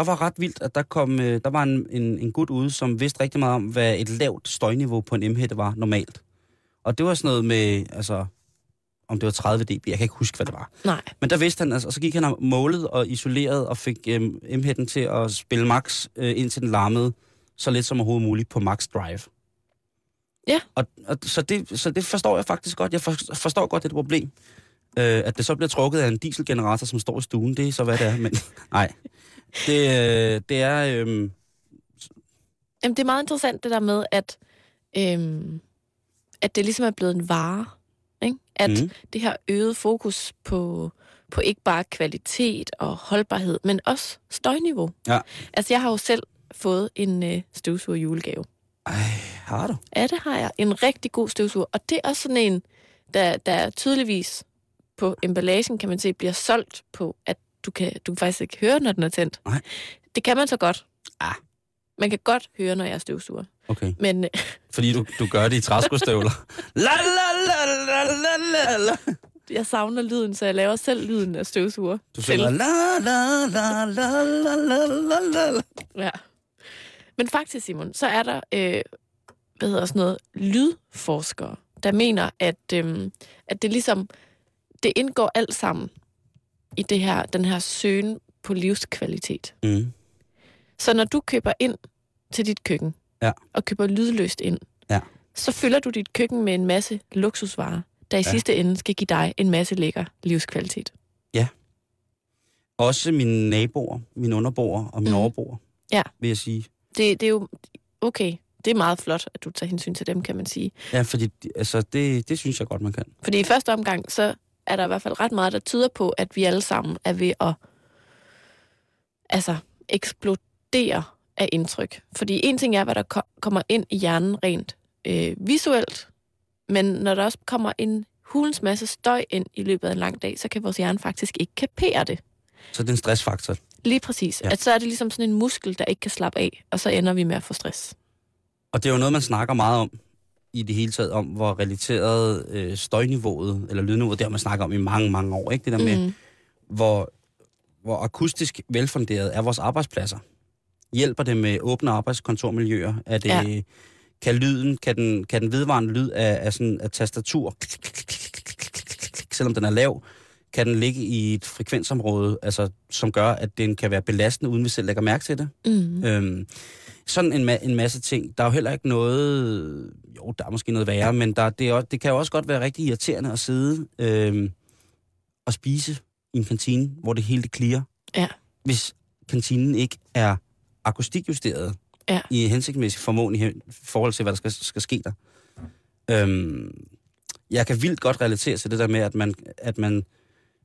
der var ret vildt, at der kom, øh, der var en, en, en gut ude, som vidste rigtig meget om, hvad et lavt støjniveau på en M-hætte var normalt. Og det var sådan noget med, altså, om det var 30 dB, jeg kan ikke huske, hvad det var. Nej. Men der vidste han, altså, og så gik han og målet og isoleret og fik øhm, M-hætten til at spille max, øh, indtil den larmede så lidt som overhovedet muligt på max drive. Ja. Og, og så, det, så det forstår jeg faktisk godt. Jeg for, forstår godt det problem. Øh, at det så bliver trukket af en dieselgenerator, som står i stuen, det er så hvad det er. Men nej, det, øh, det er... Øh, Jamen, det er meget interessant det der med, at, øhm, at det ligesom er blevet en vare. Ikke? At mm. det her øget fokus på, på ikke bare kvalitet og holdbarhed, men også støjniveau. Ja. Altså, jeg har jo selv fået en øh, støvsuger julegave. Ej, har du? Ja, det har jeg. En rigtig god støvsuger. Og det er også sådan en, der, der tydeligvis på emballagen, kan man se, bliver solgt på, at du kan, du kan faktisk ikke høre, når den er tændt. Nej. Det kan man så godt. Ah. Man kan godt høre, når jeg er støvsuger. Okay. Men... Fordi du, du gør det i træskostøvler. la, la, la, la, la, la. Jeg savner lyden, så jeg laver selv lyden af støvsuger. Du synger Ja. Men faktisk, Simon, så er der, øh, hvad hedder sådan noget, lydforskere, der mener, at, øh, at det ligesom det indgår alt sammen i det her, den her søgen på livskvalitet. Mm. Så når du køber ind til dit køkken, Ja. og køber lydløst ind, Ja. så fylder du dit køkken med en masse luksusvarer, der i Ja. sidste ende skal give dig en masse lækker livskvalitet. Også mine naboer, mine underboer og mine Mhm. overboer, Ja. vil jeg sige. Det, det er jo, okay, det er meget flot, at du tager hensyn til dem, kan man sige. Ja, fordi altså, det, det synes jeg godt, man kan. Fordi i første omgang, så er der i hvert fald ret meget, der tyder på, at vi alle sammen er ved at altså, eksplodere af indtryk. Fordi en ting er, hvad der ko- kommer ind i hjernen rent øh, visuelt, men når der også kommer en hulens masse støj ind i løbet af en lang dag, så kan vores hjerne faktisk ikke kapere det. Så det er en stressfaktor. Lige præcis. Ja. At så er det ligesom sådan en muskel, der ikke kan slappe af, og så ender vi med at få stress. Og det er jo noget, man snakker meget om i det hele taget, om hvor relateret øh, støjniveauet, eller lydniveauet, det har man snakket om i mange, mange år. Ikke? Det der med, Mm. hvor, hvor akustisk velfunderet er vores arbejdspladser. Hjælper det med åbne arbejdskontormiljøer? Er det, Ja. Kan lyden, kan den, kan den vedvarende lyd af, af, sådan, af tastatur, selvom den er lav, kan den ligge i et frekvensområde, altså, som gør, at den kan være belastende, uden vi selv lægger mærke til det? Mm. Øhm, sådan en, ma- en masse ting. Der er jo heller ikke noget... Jo, der er måske noget værre, men der, det, er, også- det kan jo også godt være rigtig irriterende at sidde øhm, og spise i en kantine, hvor det hele det klirer. Ja. Hvis kantinen ikke er akustikjusteret Ja. i hensigtsmæssig formåen i forhold til, hvad der skal, skal ske der. Øhm, jeg kan vildt godt relatere til det der med, at man, at man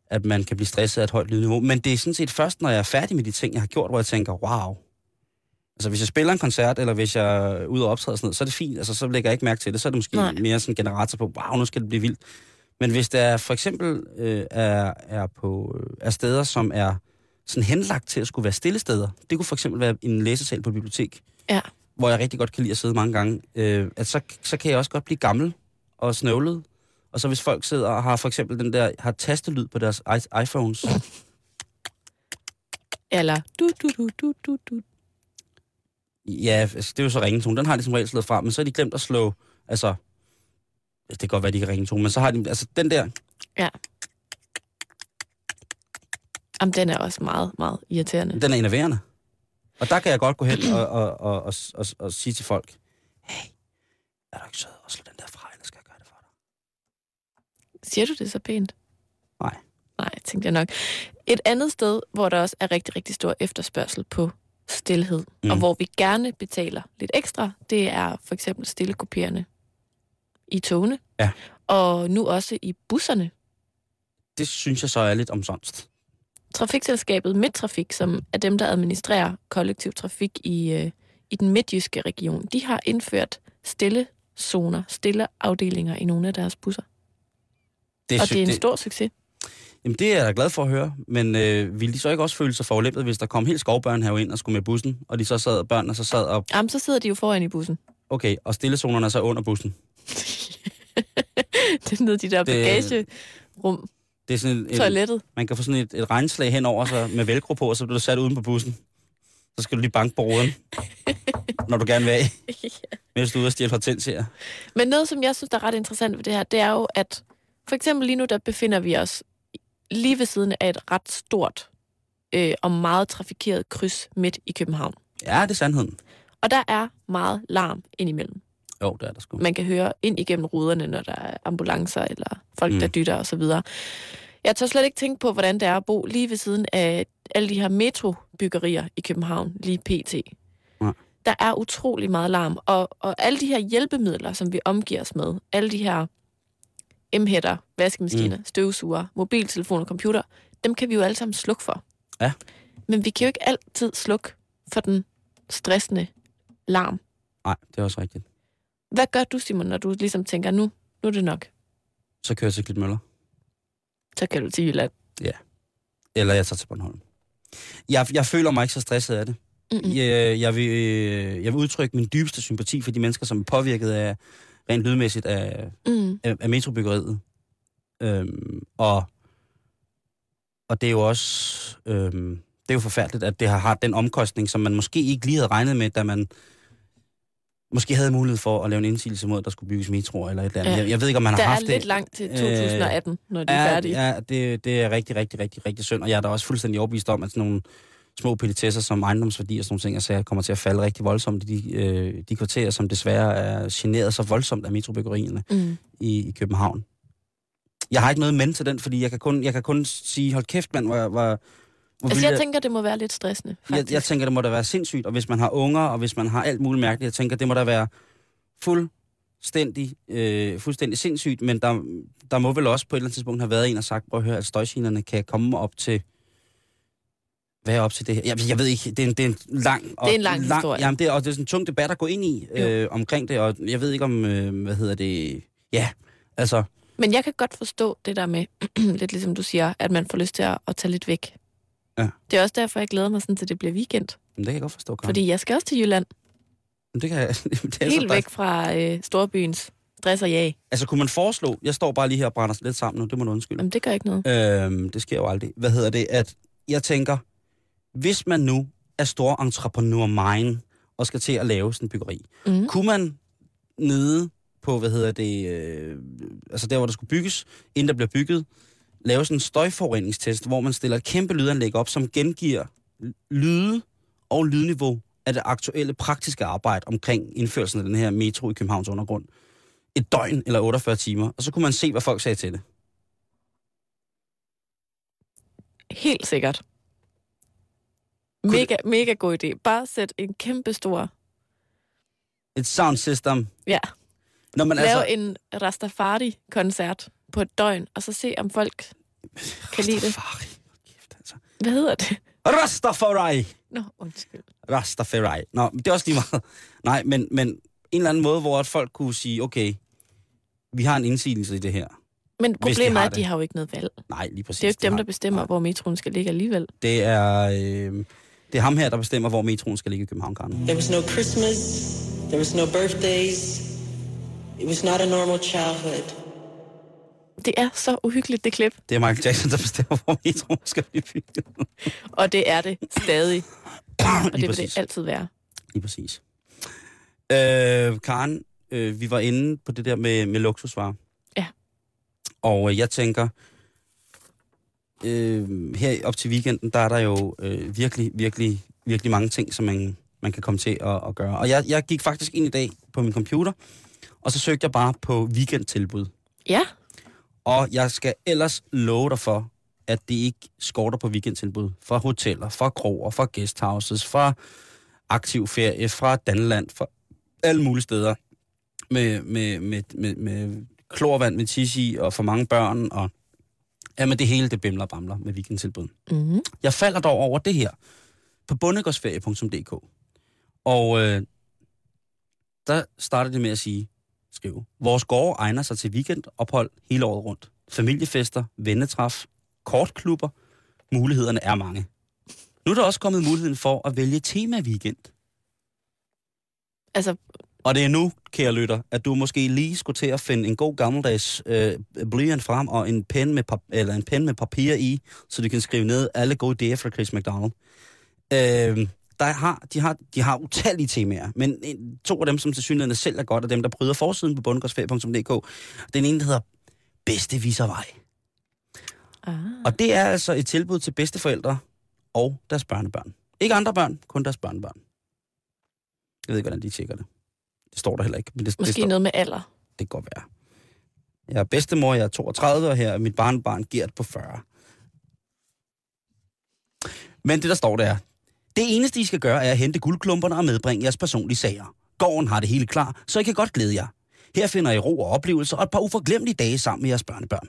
at man kan blive stresset af et højt lydniveau. Men det er sådan set først, når jeg er færdig med de ting, jeg har gjort, hvor jeg tænker, wow. Altså hvis jeg spiller en koncert, eller hvis jeg er ude og optræde og sådan noget, så er det fint. Altså så lægger jeg ikke mærke til det. Så er det måske Nej. Mere sådan en generator på, wow, nu skal det blive vildt. Men hvis der for eksempel øh, er, er, på, øh, er steder, som er sådan henlagt til at skulle være stille steder. Det kunne for eksempel være en læsesal på et bibliotek, Ja. hvor jeg rigtig godt kan lide at sidde mange gange. Øh, at så, så kan jeg også godt blive gammel og snøvlet. Og så hvis folk sidder og har for eksempel den der, har tastelyd på deres iPhones, Eller du, du, du, du, du, du. Ja, altså, det er jo så ringetone. Den har de som regel slået fra, men så har de glemt at slå, altså, det kan godt være, de er ringetone, men så har de, altså den der, Jamen, den er også meget, meget irriterende. den er enerverende. Og der kan jeg godt gå hen og, og, og, og, og, og sige til folk, hey, er du ikke sød og slå den der fra, eller skal jeg gøre det for dig? Siger du det så pænt? Nej. Nej, tænkte jeg nok. Et andet sted, hvor der også er rigtig, rigtig stor efterspørgsel på stillhed, mm. Og hvor vi gerne betaler lidt ekstra, det er for eksempel stillekopierende i togene, Ja. og nu også i busserne. Det synes jeg så er lidt omsonst. Trafikselskabet Midtrafik, som er dem, der administrerer kollektiv trafik i, øh, i den midtjyske region, de har indført stille zoner, stille afdelinger i nogle af deres busser. Det, og det er en stor succes. Jamen, det er jeg da glad for at høre, men øh, ville de så ikke også føle sig forulæmpet, hvis der kom helt skovbørn her ind og skulle med bussen, og de så sad, børnene så sad og, Jamen, så sidder de jo foran i bussen. okay, og stillezonerne er så under bussen. det er nede de der Det- bagagerum, Det er sådan et, toilettet. Man kan få sådan et, et regnslag hen over sig med velcro på, og så bliver du sat uden på bussen. Så skal du lige banke på ruden, når du gerne vil af, mens du er ude og stjæle hortensier. Men noget, som jeg synes, der er ret interessant ved det her, det er jo, at for eksempel lige nu, der befinder vi os lige ved siden af et ret stort øh, og meget trafikeret kryds midt i København. Ja, det er sandheden. Og der er meget larm indimellem. Jo, det er der sgu. Man kan høre ind igennem ruderne, når der er ambulancer eller folk, mm. der dytter osv. Jeg tør slet ikke tænke på, hvordan det er at bo lige ved siden af alle de her metrobyggerier i København, lige pt. Nej. Der er utrolig meget larm, og, og alle de her hjælpemidler, som vi omgiver os med, alle de her M-hætter, vaskemaskiner, mm. støvsuger, mobiltelefoner, computer, dem kan vi jo alle sammen slukke for. Ja. Men vi kan jo ikke altid slukke for den stressende larm. Nej, det er også rigtigt. Hvad gør du, Simon, når du ligesom tænker, nu, nu er det nok? Så kører jeg til Klitmøller. Så kan du til Jylland. Eller jeg tager til Bornholm. Jeg, jeg føler mig ikke så stresset af det. Jeg, jeg, vil, øh, jeg vil udtrykke min dybeste sympati for de mennesker, som er påvirket af rent lydmæssigt af, Mm. af, af metrobyggeriet. Øhm, og, og det er jo også øhm, det er jo forfærdeligt, at det har haft den omkostning, som man måske ikke lige havde regnet med, da man måske havde mulighed for at lave en indsigelse mod, at der skulle bygges metro eller et eller andet. Ja. Jeg, jeg ved ikke, om man har Der er haft lidt det. langt til 2018, øh, når de er færdige. Ja, det, det er rigtig, rigtig, rigtig, rigtig synd. Og jeg er da også fuldstændig overbevist om, at sådan nogle små petitesser som ejendomsværdi og sådan nogle ting, altså, kommer til at falde rigtig voldsomt i de, øh, de kvarterer, som desværre er generet så voldsomt af metrobyggerierne Mm. i, i København. Jeg har ikke noget men til den, fordi jeg kan kun, jeg kan kun sige, hold kæft mand, hvor, hvor, hvor Altså, jeg tænker, det må være lidt stressende, faktisk. jeg, jeg tænker, det må da være sindssygt, og hvis man har unger, og hvis man har alt muligt mærkeligt, jeg tænker, det må da være fuldstændig, øh, fuldstændig sindssygt, men der, der må vel også på et eller andet tidspunkt have været en og sagt, prøv at høre, at støjgenerne kan komme op til, hvad er op til det her? Jeg, jeg ved ikke, det er en, det er en lang... Og Det er en lang historie. Jamen, det er, og det er sådan en tung debat at gå ind i øh, omkring det, og jeg ved ikke om, øh, hvad hedder det... Ja, altså, Men jeg kan godt forstå det der med, lidt ligesom du siger, at man får lyst til at, at tage lidt væk. Ja. Det er også derfor, jeg glæder mig sådan til, det bliver weekend. men det kan jeg godt forstå, Karen. Fordi jeg skal også til Jylland. Men det kan jeg, det er Helt så væk fra øh, storbyens stress og jag. Altså, kunne man foreslå... Jeg står bare lige her og brænder lidt sammen nu, det må du undskylde. Jamen, det gør ikke noget. Øhm, det sker jo aldrig. Hvad hedder det? At jeg tænker, hvis man nu er stor entrepreneur mine og skal til at lave sådan en byggeri, Mm. kunne man nede på, hvad hedder det, øh, altså der, hvor der skulle bygges, inden der bliver bygget, lave sådan en støjforureningstest, hvor man stiller et kæmpe lydanlæg op, som gengiver lyde og lydniveau af det aktuelle praktiske arbejde omkring indførelsen af den her metro i Københavns undergrund. Et døgn eller 48 timer, og så kunne man se, hvad folk sagde til det. Helt sikkert. Mega, mega god idé. Bare sæt en kæmpe stor... Et sound system. Ja. Når man Lave altså... en Rastafari-koncert på et døgn, og så se, om folk kan lide det. Rastafari. Kæft, altså. Hvad hedder det? Rastafari. Nå, undskyld. Rastafari. Nå, men det er også lige meget. Nej, men, men en eller anden måde, hvor folk kunne sige, okay, vi har en indsigelse i det her. Men problemet er, at det. de har jo ikke noget valg. Nej, lige præcis. Det er jo ikke de dem, der bestemmer, Nej. hvor metroen skal ligge alligevel. Det er, øh, det er ham her, der bestemmer, hvor metroen skal ligge i København, Karen. There was no Christmas. There was no birthdays. It was not a normal childhood. Det er så uhyggeligt, det klip. Det er Michael Jackson, der bestemmer, hvor metroen skal blive bygget. Og det er det stadig. Og det vil det altid være. Lige præcis. Øh, Karen, øh, vi var inde på det der med, med luksusvarer. Ja. Og øh, jeg tænker, øh, her op til weekenden, der er der jo øh, virkelig, virkelig, virkelig mange ting, som man, man kan komme til at, at gøre. Og jeg, jeg gik faktisk ind i dag på min computer, og så søgte jeg bare på weekendtilbud. Ja, Og jeg skal ellers love dig for, at det ikke skorter på weekendtilbud. Fra hoteller, fra kroger, fra guesthouses, fra aktiv ferie, fra Danland, fra alle mulige steder. Med, med, med, med, med klorvand med tisi og for mange børn. Og, ja, men det hele, det bimler og bamler med weekendtilbud. mm-hmm. Jeg falder dog over det her på bundegårdsferie.dk. Og øh, der starter det med at sige, skrive, vores gårde egner sig til weekendophold hele året rundt. Familiefester, vennetræf, kortklubber. Mulighederne er mange. Nu er der også kommet muligheden for at vælge tema weekend. altså, Og det er nu, kære lytter, at du måske lige skulle til at finde en god gammeldags øh, blyant frem og en pen, med pap- eller en pen med papir i, så du kan skrive ned alle gode idéer fra Chris McDonald. Øh, der har, de, har, de har utallige temaer, men en, to af dem, som til synligheden selv er godt, er dem, der bryder forsiden på bundgårdsferie.dk. Den ene, der hedder Bedste Viservej. ah. Og det er altså et tilbud til bedsteforældre og deres børnebørn. Ikke andre børn, kun deres børnebørn. Jeg ved ikke, hvordan de tjekker det. Det står der heller ikke. Men det, det, måske står, noget med alder. det kan godt være. Jeg er bedstemor, jeg er 32, og her er mit barnbarn Gert på 40. Men det, der står der, det eneste, I skal gøre, er at hente guldklumperne og medbringe jeres personlige sager. Gården har det hele klar, så I kan godt glæde jer. Her finder I ro og oplevelser og et par uforglemmelige dage sammen med jeres børnebørn.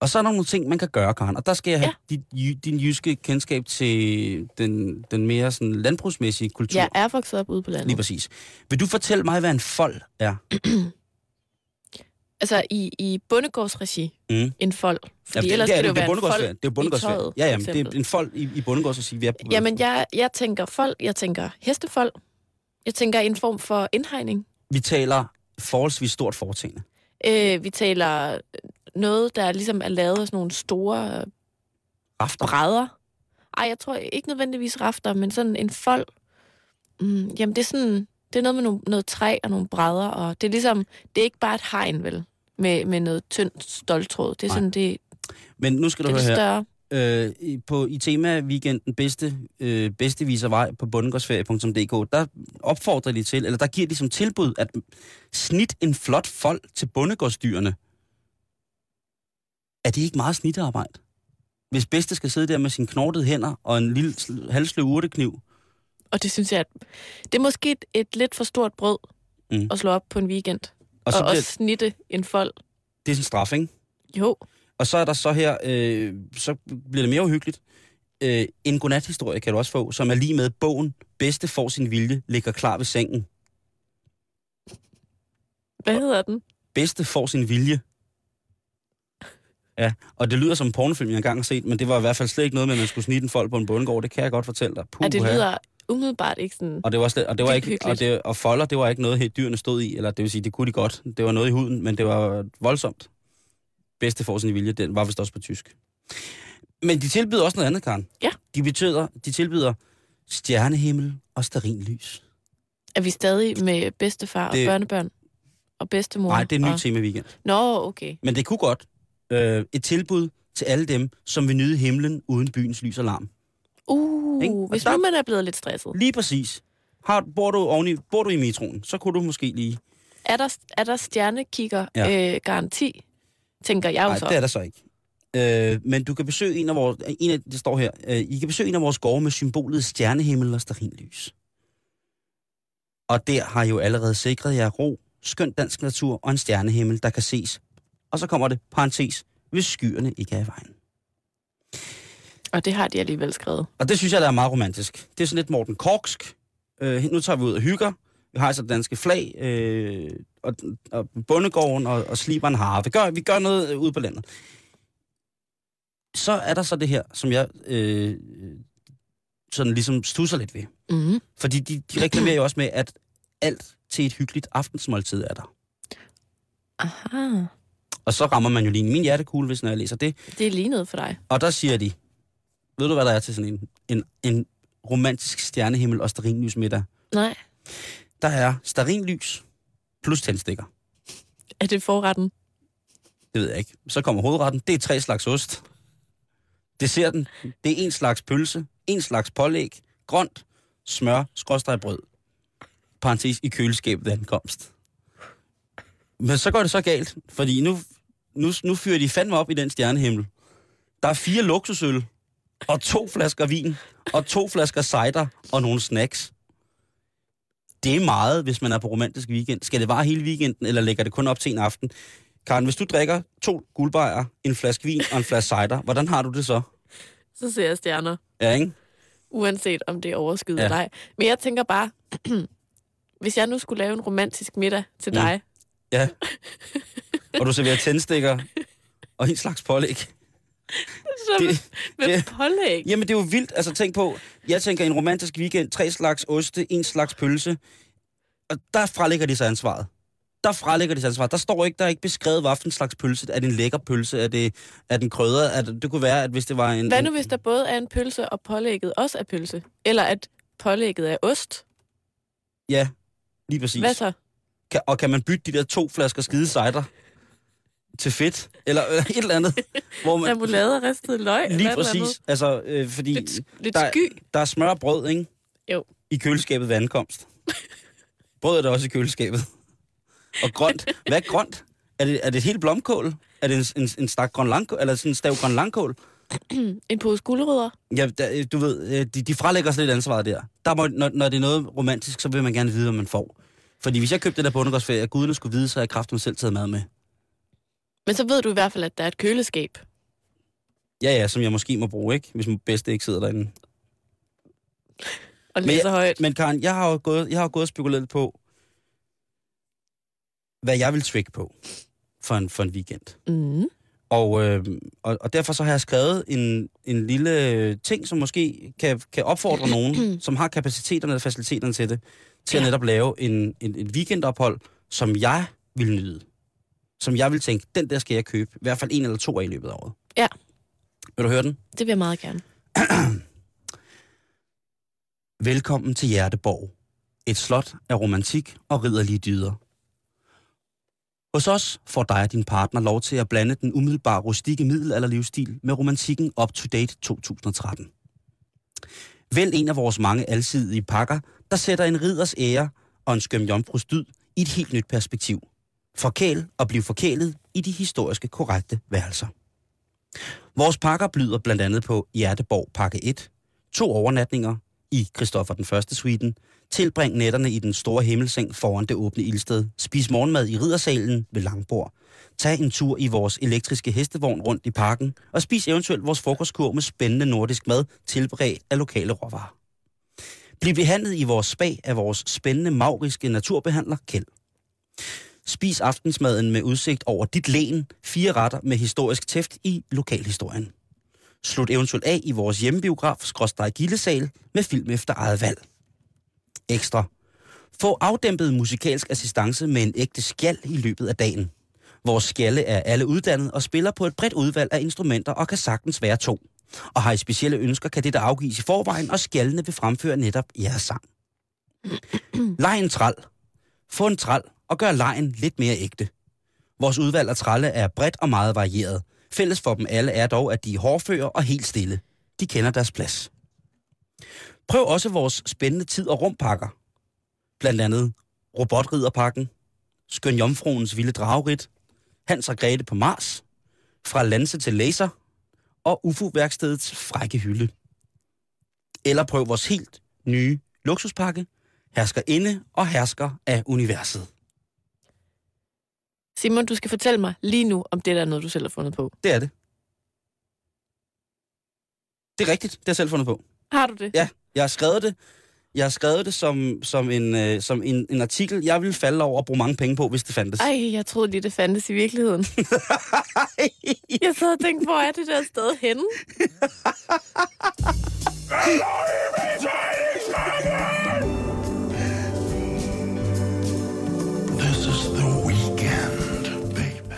Og så er der nogle ting, man kan gøre, Karen. Og der skal jeg have ja. dit, din jyske kendskab til den, den mere sådan landbrugsmæssige kultur. Jeg er vokset op ude på Lige landet. præcis. Vil du fortælle mig, hvad en fold er? Altså i, i bondegårdsregi, Mm. en fold. Fordi Ja, ellers det, er, kan det jo være en bondegårdsferie. fold Det er tøjet, Ja, jamen, det er en fold i, i bondegårds at sige, vi er på. Jamen, jeg, jeg tænker fold, jeg tænker hestefold. Jeg tænker en form for indhegning. Vi taler forholdsvis stort foretagende. Øh, vi taler noget, der ligesom er lavet af sådan nogle store After. brædder. Ej, jeg tror ikke nødvendigvis rafter, men sådan en fold. Mm, jamen, det er sådan... Det er noget med nogle, noget træ og nogle brædder, og det er ligesom... Det er ikke bare et hegn, vel? Med, med noget tyndt stoltråd. Det er Nej. sådan, det, Men nu skal det du er høre her. øh, i- på, i tema-weekenden bedste, øh, bedste viser vej på bundegårdsferie.dk, der opfordrer de til, eller der giver de som tilbud, at snit en flot fold til bundegårdsdyrene. Er det ikke meget snittearbejde? Hvis bedste skal sidde der med sine knortede hænder og en lille sl- halvsløv urtekniv. Og det synes jeg, at det er måske et, et lidt for stort brød Mm. at slå op på en weekend. Og Og, så og bliver, også snitte en fold. det er sådan en straf, ikke? Jo, Og så er der så her, øh, så bliver det mere uhyggeligt. Øh, en godnathistorie kan du også få, som er lige med bogen Bedste får sin vilje, ligger klar ved sengen. hvad hedder den? bedste får sin vilje. Ja, og det lyder som en pornofilm, jeg engang har set, men det var i hvert fald slet ikke noget med, at man skulle snitte en folk på en bundegård. Det kan jeg godt fortælle dig. Puh, At det lyder umiddelbart ikke sådan... og det var, slet, og det var ikke, og, det, og folder, det var ikke noget, helt dyrene stod i, eller det vil sige, det kunne de godt. Det var noget i huden, men det var voldsomt. Bedste får sin vilje, den var vist også på tysk. Men de tilbyder også noget andet, Karen. Ja. De, betyder, de tilbyder stjernehimmel og lys. Er vi stadig med bedstefar Det- og børnebørn? Og bedstemor? Nej, det er en ny og... tema weekend. Nå, okay. Men det kunne godt. Øh, et tilbud til alle dem, som vil nyde himlen uden byens lys og larm. Uh, Ikke? Og hvis der- nu man er blevet lidt stresset. Lige præcis. Har, bor, du oveni, bor du i metroen, så kunne du måske lige... Er der, er der stjernekikker Ja. øh, garanti? Tænker jeg jo Nej, så. det er der så ikke. Øh, men du kan besøge en af vores... En af, det står her. Øh, I kan besøge en af vores gårde med symbolet stjernehimmel og stearinlys. Og der har I jo allerede sikret jer ro, skøn dansk natur og en stjernehimmel, der kan ses. Og så kommer det, parentes, hvis skyerne ikke er i vejen. Og det har de alligevel skrevet. Og det synes jeg, der er meget romantisk. Det er sådan lidt Morten Korksk. Øh, nu tager vi ud og hygger. Vi har altså det danske flag, øh, og, og bundegården og, og sliber en har. Vi gør, vi gør noget øh, ude på landet. Så er der så det her, som jeg øh, sådan ligesom stusser lidt ved. Mm-hmm. Fordi de, de reklamerer jo også med, at alt til et hyggeligt aftensmåltid er der. Aha. Og så rammer man jo lige min hjertekugle, hvis når jeg læser det. Det er lige noget for dig. Og der siger de, ved du hvad der er til sådan en, en, en romantisk stjernehimmel og stearinlys middag? Nej. Der er stearinlys plus tændstikker. Er det forretten? Det ved jeg ikke. Så kommer hovedretten. Det er tre slags ost. Desserten, det er en slags pølse, en slags pålæg, grønt, smør, skråstrej brød. Parenthes i køleskabet ved ankomst. Men så går det så galt, fordi nu, nu, nu fyrer de fandme op i den stjernehimmel. Der er fire luksusøl, og to flasker vin, og to flasker cider, og nogle snacks. Det er meget, hvis man er på romantisk weekend. Skal det vare hele weekenden, eller lægger det kun op til en aften? Karen, hvis du drikker to guldbejer, en flaske vin og en flaske cider, hvordan har du det så? Så ser jeg stjerner. Ja, ikke? Uanset om det er overskyet Ja. eller ej. Men jeg tænker bare, hvis jeg nu skulle lave en romantisk middag til Mm. dig, Ja. Og du serverer tændstikker og en slags pålæg. så Det- det, med det- pålæg. Jamen, det er jo vildt. Altså, tænk på, jeg tænker en romantisk weekend, tre slags oste, en slags pølse. Og der frelægger de sig ansvaret. Der frelægger de sig ansvaret. Der står ikke, der er ikke beskrevet, hvad for en slags pølse. Er det en lækker pølse? Er det, er den krydret? Er det, det kunne være, at hvis det var en... Hvad nu, en, hvis der både er en pølse, og pålægget også er pølse? Eller at pålægget er ost? Ja, lige præcis. Hvad så? Kan, og kan man bytte de der to flasker skide cider til fedt? Eller øh, et eller andet, hvor man... Remoulade og ristet løg? eller Lige et eller andet? præcis. Altså, øh, fordi Lidt, lidt der, sky? der er smør og brød, ikke? Jo. I køleskabet ved ankomst. Brød er der også i køleskabet. Og grønt. Hvad er grønt? Er det, er det et helt blomkål? Er det en, en, en stak grøn langkål? Eller sådan en stav grøn langkål? En pose gulerødder? Ja, der, du ved, øh, de, de frelægger sig lidt ansvaret der. der må, når, når det er noget romantisk, så vil man gerne vide, hvad man får. Fordi hvis jeg købte den der bundegårdsferie, at gudene skulle vide, så har jeg kraften selv taget mad med. Men så ved du i hvert fald, at der er et køleskab. Ja, ja, som jeg måske må bruge, ikke? Hvis min bedste ikke sidder derinde. Og Men læser højt. Men Karen, jeg har jo gået, jeg har gået og spekuleret på, hvad jeg vil trick på for en, for en weekend. Mm. Og, øh, og, og derfor så har jeg skrevet en, en lille ting, som måske kan, kan opfordre nogen, som har kapaciteterne og faciliteterne til det, til ja. at netop lave en, en, en weekendophold, som jeg vil nyde. Som jeg vil tænke, den der skal jeg købe. I hvert fald en eller to af i løbet af året. Ja. Vil du høre den? Det vil jeg meget gerne. Velkommen til Hjerteborg. Et slot af romantik og ridderlige dyder. Hos os får dig og din partner lov til at blande den umiddelbare rustikke middelalderlivsstil med romantikken Up to Date 2013. Vælg en af vores mange alsidige pakker, der sætter en ridders ære og en skøm jomfrus dyd i et helt nyt perspektiv. Forkæl og bliv forkælet i de historiske korrekte værelser. Vores pakker byder blandt andet på Hjerteborg pakke 1, to overnatninger i Christoffer den første suiten, tilbring nætterne i den store himmelseng foran det åbne ildsted, spis morgenmad i riddersalen ved Langbord, tag en tur i vores elektriske hestevogn rundt i parken, og spis eventuelt vores frokostkur med spændende nordisk mad, tilberedt af lokale råvarer. Bliv behandlet i vores spa af vores spændende mauriske naturbehandler Kjeld. Spis aftensmaden med udsigt over dit læn, fire retter med historisk tæft i lokalhistorien. Slut eventuelt af i vores hjemmebiograf, skråstrej gildesal, med film efter eget valg. Ekstra. Få afdæmpet musikalsk assistance med en ægte skjald i løbet af dagen. Vores skjalle er alle uddannet og spiller på et bredt udvalg af instrumenter og kan sagtens være to. Og har I specielle ønsker, kan det der afgives i forvejen, og skjallene vil fremføre netop jeres sang. Leg en tral. Få en tral og gør lejen lidt mere ægte. Vores udvalg af tralle er bredt og meget varieret. Fælles for dem alle er dog, at de er hårdfører og helt stille. De kender deres plads. Prøv også vores spændende tid- og rumpakker. Blandt andet Robotridderpakken, Skøn Jomfruens Vilde Dragrit, Hans og Grete på Mars, Fra Lanse til Laser og UFO-værkstedets Frække Hylde. Eller prøv vores helt nye luksuspakke, Hersker inde og hersker af universet. Simon, du skal fortælle mig lige nu, om det der er noget, du selv har fundet på. Det er det. Det er rigtigt, det har jeg selv fundet på. Har du det? Ja, jeg har skrevet det. Jeg har skrevet det som, som, en, øh, som en, en artikel, jeg ville falde over og bruge mange penge på, hvis det fandtes. Ej, jeg troede lige, det fandtes i virkeligheden. jeg sad og tænkte, hvor er det der sted henne? This is the weekend, baby.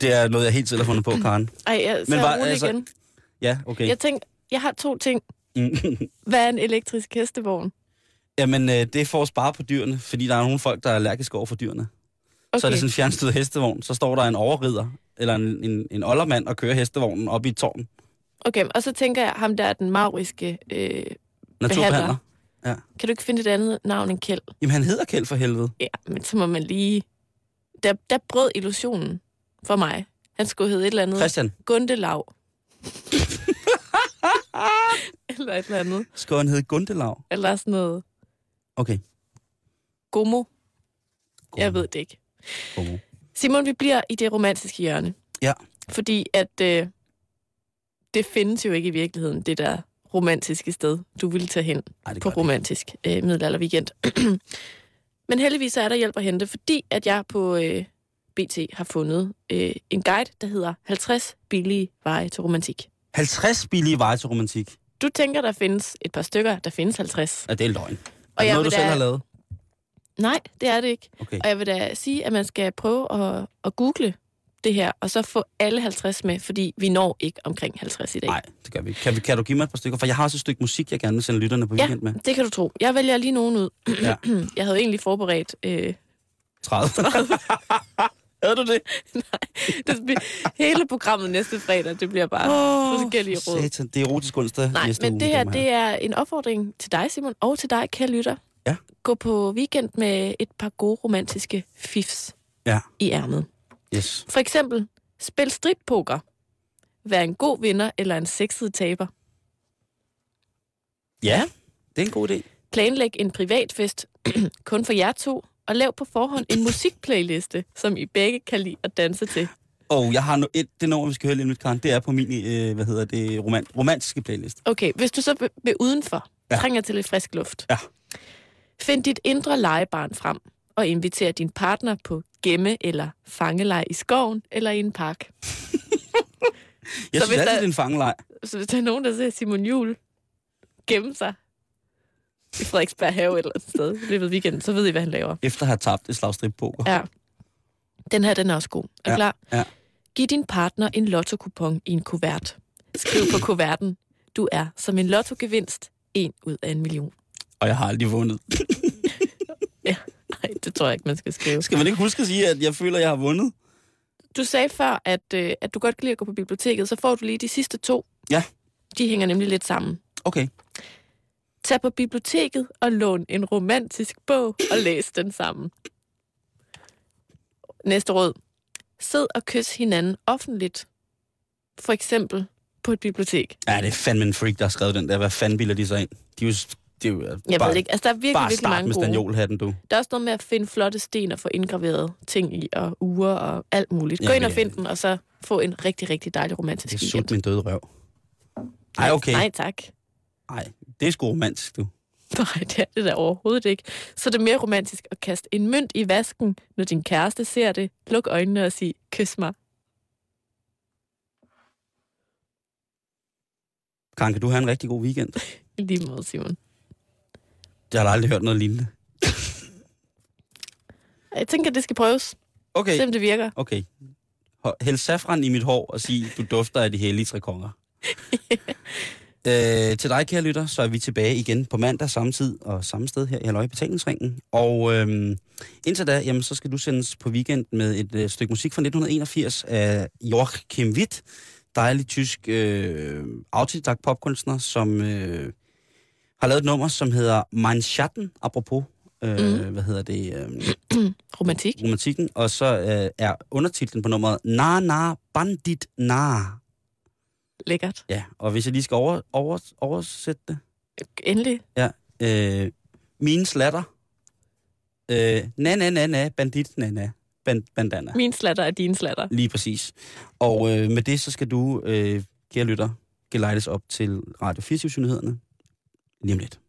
Det er noget, jeg helt selv har fundet på, Karen. Ej, jeg så Men var- rolig altså- igen. Ja, okay. Jeg tænkte, jeg har to ting. Hvad er en elektrisk hestevogn? Jamen, øh, det er for at spare på dyrene, fordi der er nogle folk, der er allergiske over for dyrene. Okay. Så er det sådan en fjernstydet hestevogn. Så står der en overrider, eller en, en, en oldermand, og kører hestevognen op i et tårn. Okay, og så tænker jeg, ham der er den mauriske... Øh, Naturbehandler. Ja. kan du ikke finde et andet navn end Kjeld? Jamen, han hedder Kjeld for helvede. Ja, men så må man lige... Der, der brød illusionen for mig. Han skulle hedde et eller andet... Christian, Gundelav. eller et eller andet. skal han hedde Gundelav? Eller sådan noget Okay. gomo. Jeg ved det ikke. Gomo. Simon, vi bliver i det romantiske hjørne. Ja. Fordi at øh, det findes jo ikke i virkeligheden, det der romantiske sted, du ville tage hen Ej, på romantisk øh, middelalder weekend. Men heldigvis så er der hjælp at hente, fordi at jeg på øh, BT har fundet øh, en guide, der hedder 50 billige veje til romantik. 50 billige veje til romantik. Du tænker, der findes et par stykker, der findes 50. Ja, det er løgn. Og er det noget, du vil selv da- har lavet? Nej, det er det ikke. Okay. Og jeg vil da sige, at man skal prøve at, at google det her, og så få alle 50 med, fordi vi når ikke omkring 50 i dag. Nej, det gør vi ikke. Kan, vi, kan du give mig et par stykker? For jeg har også et stykke musik, jeg gerne vil sende lytterne på Ja, weekend med. det kan du tro. Jeg vælger lige nogen ud. Ja. jeg havde egentlig forberedt... Øh, 30. Havde du det? det bliver, hele programmet næste fredag, det bliver bare oh, forskellige råd. Satan, det er erotisk onsdag Nej, næste men uge, det her, det er en opfordring til dig, Simon, og til dig, kære lytter. Ja. Gå på weekend med et par gode romantiske fifs Ja. i ærmet. Yes. For eksempel, spil strippoker. Vær en god vinder eller en sexet taber. Ja, det er en god idé. Planlæg en privatfest kun for jer to, og lav på forhånd en musikplayliste, som I begge kan lide at danse til. Og jeg har no, et, det nummer, vi skal høre lige lidt, Karen, det er på min, øh, hvad hedder det, roman, romantiske playlist. Okay, hvis du så vil- vil udenfor, Ja. trænger til lidt frisk luft. Ja. Find dit indre legebarn frem, og inviter din partner på gemme- eller fangeleg i skoven eller i en park. Jeg Så synes altid, der- det er en fangelej. Så hvis der er nogen, der ser Simon Jul gemme sig i Frederiksberg Have eller et sted i løbet af weekenden, så ved I, hvad han laver. Efter at have tabt et slagstrip poker. Ja. Den her, den er også god. Er Ja, klar? ja. Giv din partner en lotto-kupon i en kuvert. Skriv på kuverten, du er som en lottogevinst en ud af en million. Og jeg har aldrig vundet. Nej, det tror jeg ikke, man skal skrive. Skal man ikke huske at sige, at jeg føler, at jeg har vundet? Du sagde før, at, øh, at du godt kan lide at gå på biblioteket, så får du lige de sidste to. Ja. De hænger nemlig lidt sammen. Okay. Tag på biblioteket og lån en romantisk bog og læs den sammen. Næste råd. Sid og kys hinanden offentligt. For eksempel på et bibliotek. Ja, det er fandme en freak, der har skrevet den der. Hvad fanden bilder de sig ind? De er jo, det er jo Jeg bare, ved ikke. Altså, der er virkelig, bare virkelig mange med stanjolhatten, du. Der er også noget med at finde flotte sten og få indgraveret ting i, og uger og alt muligt. Gå Jamen, ind og ja. find den, og så få en rigtig, rigtig dejlig romantisk Det er weekend. min døde røv. Ej, okay. Nej, tak. Nej, det er sgu romantisk, du. Nej, det er det da overhovedet ikke. Så er det mere romantisk at kaste en mønt i vasken, når din kæreste ser det. Luk øjnene og sig, kys mig. Karen, kan du have en rigtig god weekend? I lige måde, Simon. Jeg har aldrig hørt noget lignende. Jeg tænker, det skal prøves. Okay, Se, om det virker. okay. Hæld safran i mit hår og sig, du dufter af de hellige tre konger. øh, til dig, kære lytter, så er vi tilbage igen på mandag samme tid og samme sted her i Halløj Betalingsringen. Og øhm, indtil da, jamen, så skal du sendes på weekend med et øh, stykke musik fra 1981 af Joachim Witt, dejlig tysk øh, autodidakt popkunstner, som øh, har lavet et nummer, som hedder Mein Schatten, apropos, øh, Mhm. hvad hedder det, øh, Romantik. romantikken, og så øh, er undertitlen på nummeret Na Na Bandit Na. Lækkert. Ja, og hvis jeg lige skal over, over, oversætte det. Endelig. Øh, mine slatter. Øh, na na na na, bandit na na. Band, bandana. Min slatter er din slatter. Lige præcis. Og øh, med det, så skal du, øh, kære lytter, gelejtes op til Radio 24-nyhederne lige om lidt.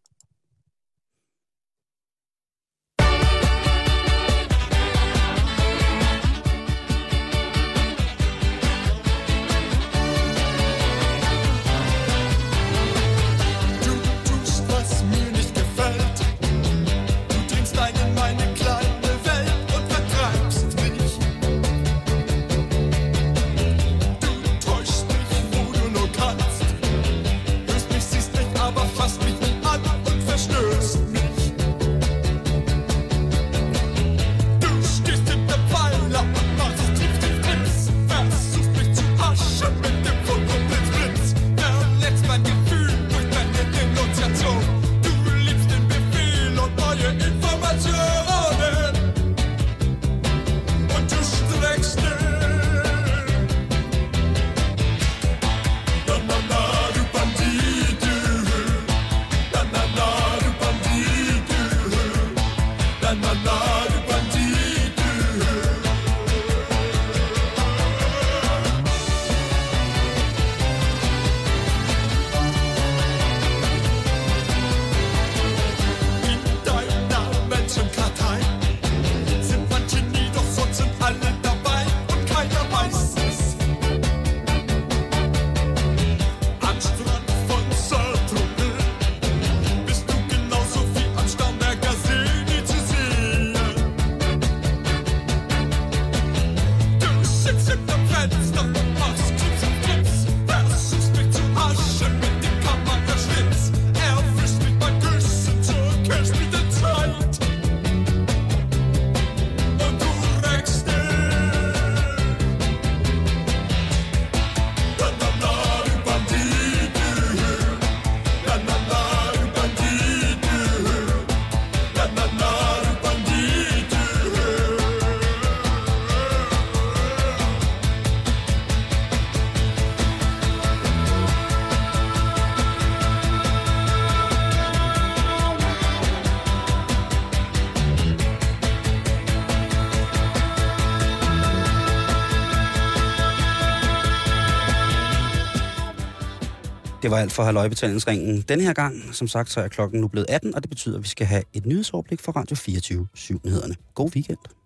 Det var alt for halvøjbetalingsringen denne her gang. Som sagt, så er klokken nu blevet 18, og det betyder, at vi skal have et nyhedsoverblik fra Radio 24 7 nyhederne. God weekend.